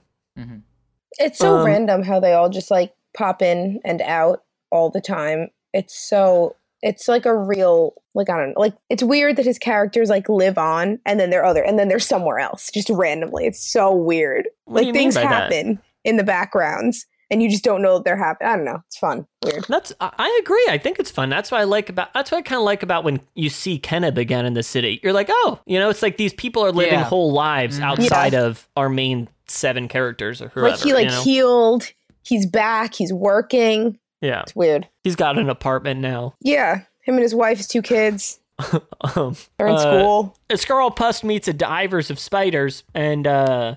It's so Um, random how they all just like pop in and out all the time. It's so it's like a real like I don't know like it's weird that his characters like live on and then they're other and then they're somewhere else just randomly. It's so weird. What do like you mean things by that? happen in the backgrounds and you just don't know that they're happening. I don't know. It's fun. Weird. That's I I agree. I think it's fun. That's what I like about. That's what I kind of like about when you see Keneb again in the city. You're like, oh, you know, it's like these people are living Yeah. whole lives Mhm. outside of our main seven characters or whoever. like he like you know? healed. He's back. He's working. yeah, It's weird. he's got an apartment now. Yeah. Him and his wife, his two kids. (laughs) um, They're in uh, school. Iskaral Pust meets a D'ivers of spiders, and uh,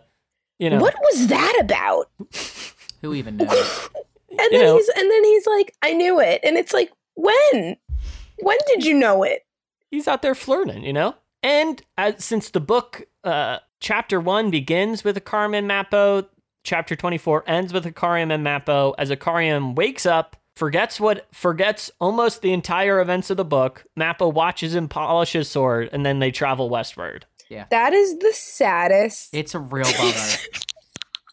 you know, What was that about? (laughs) Who even knows? (laughs) And You then know- he's and then he's like, I knew it. And it's like, when? When did you know it? he's out there flirting, you know? And uh, since the book, uh, chapter one begins with a and Mappo, chapter 24 ends with Icarium and Mappo, as Icarium wakes up, forgets what, forgets almost the entire events of the book, Mappo watches him polish his sword, and then they travel westward. Yeah. That is the saddest. It's a real bummer. (laughs)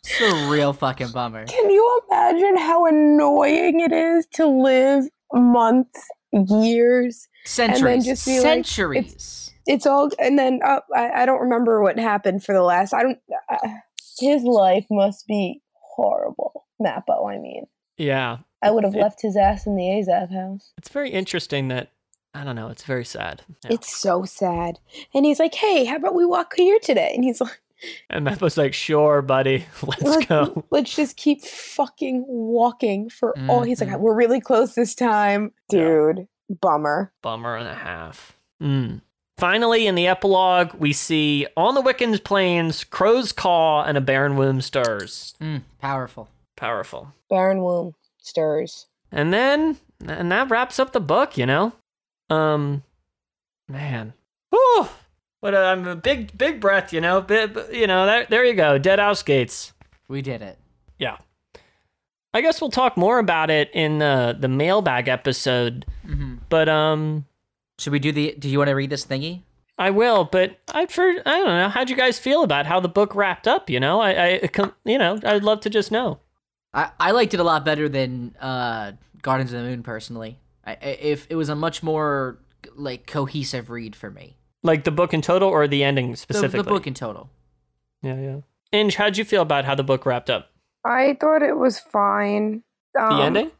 it's a real fucking bummer. Can you imagine how annoying it is to live months, years? Centuries. just be like, Centuries. It's all, and then uh, I, I don't remember what happened for the last. I don't. Uh, his life must be horrible. Mappo, I mean, Yeah. I would have It- left his ass in the Azath house. It's very interesting that, I don't know, it's very sad. Yeah. It's so sad. And he's like, "Hey, how about we walk here today?" And he's like. And Mappo's like, sure, buddy, (laughs) let's Let, go. Let's just keep fucking walking for all. He's like, Mhm. we're really close this time, Yeah. dude. Bummer. Bummer and a half. Mm. Finally, in the epilogue, we see on the Wickans plains, Crow's Caw and a barren womb stirs. Mm, powerful. Powerful. Barren womb stirs. And then, and that wraps up the book, you know? Um, man. Whew. What a, I'm a big, big breath, you know? Bi- bi- you know, there, there you go. Dead House Gates. We did it. Yeah. I guess we'll talk more about it in the, the mailbag episode, hmm but, um, Should we do the? Do you want to read this thingy? I will, but I'd for I don't know. How'd you guys feel about how the book wrapped up? You know, I, I com- you know, I'd love to just know. I, I liked it a lot better than uh, Gardens of the Moon personally. I, I, if it was a much more like cohesive read for me. Like the book in total or the ending specifically. the book in total. Yeah, yeah. Inge, how'd you feel about how the book wrapped up? I thought it was fine. The Um, ending?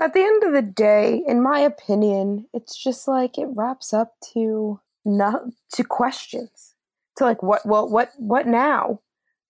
At the end of the day, in my opinion, it's just like it wraps up to not to questions. To like what well what what now?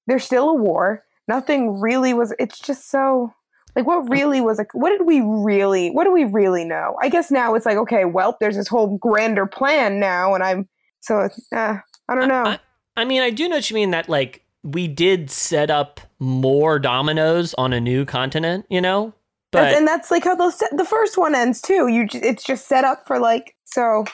There's still a war. Nothing really was it's just so like what really was like what did we really what do we really know? I guess now it's like okay, well, there's this whole grander plan now and I'm so uh, I don't know. I, I mean, I do know what you mean that like we did set up more dominoes on a new continent, you know? That's, But and that's like how those the first one ends too. You it's just set up for like so,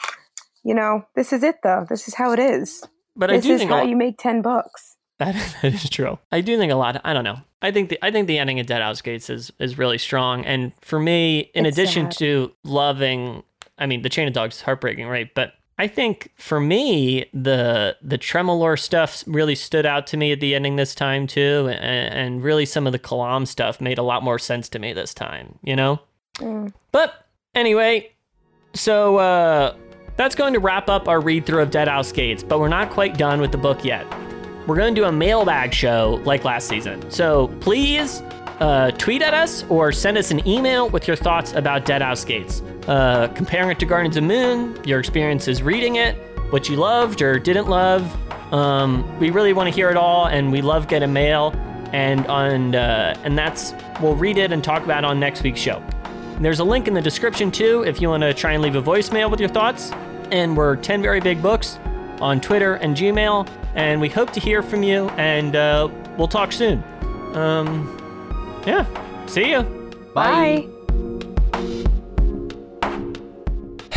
you know. This is it though. This is how it is. but I do is think how lot- you make ten bucks. That, (laughs) that is true. I do think a lot. I don't know. I think the I think the ending of Dead House Gates is is really strong. And for me, in It's addition sad. to loving, I mean, the Chain of Dogs is heartbreaking, right? But I think for me, the the Tremorlor stuff really stood out to me at the ending this time too, and, and really some of the Kalam stuff made a lot more sense to me this time. You know. Mm. But anyway, so uh, that's going to wrap up our read through of Dead House Gates, but we're not quite done with the book yet. We're going to do a mailbag show like last season. So please uh, tweet at us or send us an email with your thoughts about Dead House Gates. Uh, comparing it to Gardens of Moon, your experiences reading it, what you loved or didn't love. Um, we really want to hear it all, and we love getting mail. And on uh, and that's we'll read it and talk about on next week's show. There's a link in the description too if you want to try and leave a voicemail with your thoughts. And we're 10 Very Big Books on Twitter and Gmail. And we hope to hear from you, and uh, we'll talk soon. Um, yeah, see you. Bye.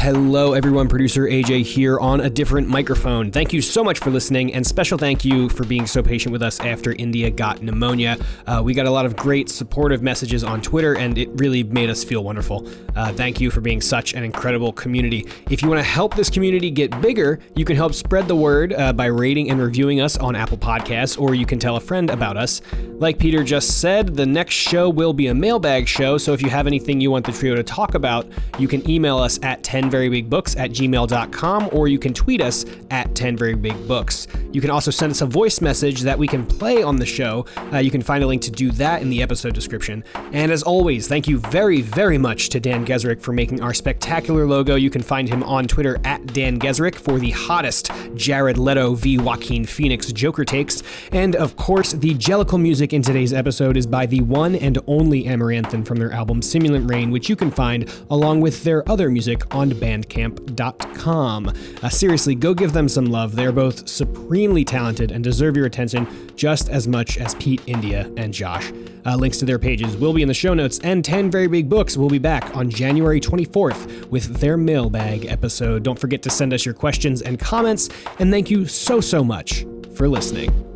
Hello, everyone. Producer AJ here on a different microphone. Thank you so much for listening, and special thank you for being so patient with us after India got pneumonia. Uh, we got a lot of great supportive messages on Twitter, and it really made us feel wonderful. Uh, thank you for being such an incredible community. If you want to help this community get bigger, you can help spread the word uh, by rating and reviewing us on Apple Podcasts, or you can tell a friend about us. Like Peter just said, the next show will be a mailbag show, so if you have anything you want the trio to talk about, you can email us at 10 10verybigbooks at gmail.com or you can tweet us at 10verybigbooks. You can also send us a voice message that we can play on the show. Uh, you can find a link to do that in the episode description. And as always, thank you very, very much to Dan Gesrick for making our spectacular logo. You can find him on Twitter at Dan Gesrick for the hottest Jared Leto v. Joaquin Phoenix Joker takes. And of course, the Jellicle music in today's episode is by the one and only Amaranthin from their album Simulant Rain, which you can find along with their other music on bandcamp.com. Uh, seriously, go give them some love. They're both supremely talented and deserve your attention just as much as Pete, India, and Josh. Uh, links to their pages will be in the show notes, and 10 Very Big Books will be back on January 24th with their mailbag episode. Don't forget to send us your questions and comments, and thank you so, so much for listening.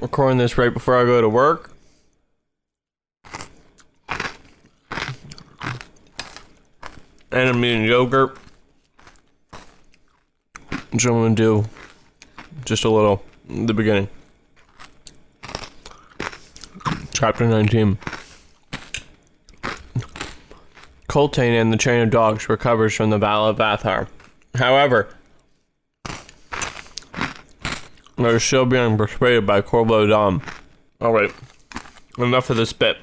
Recording this right before I go to work. And I'm eating yogurt. So I'm gonna do just a little the beginning. Chapter 19. Coltaine and the chain of dogs recovers from the Battle of Vathar. However, are still being persuaded by Korbolo Dom. Alright, enough of this bit.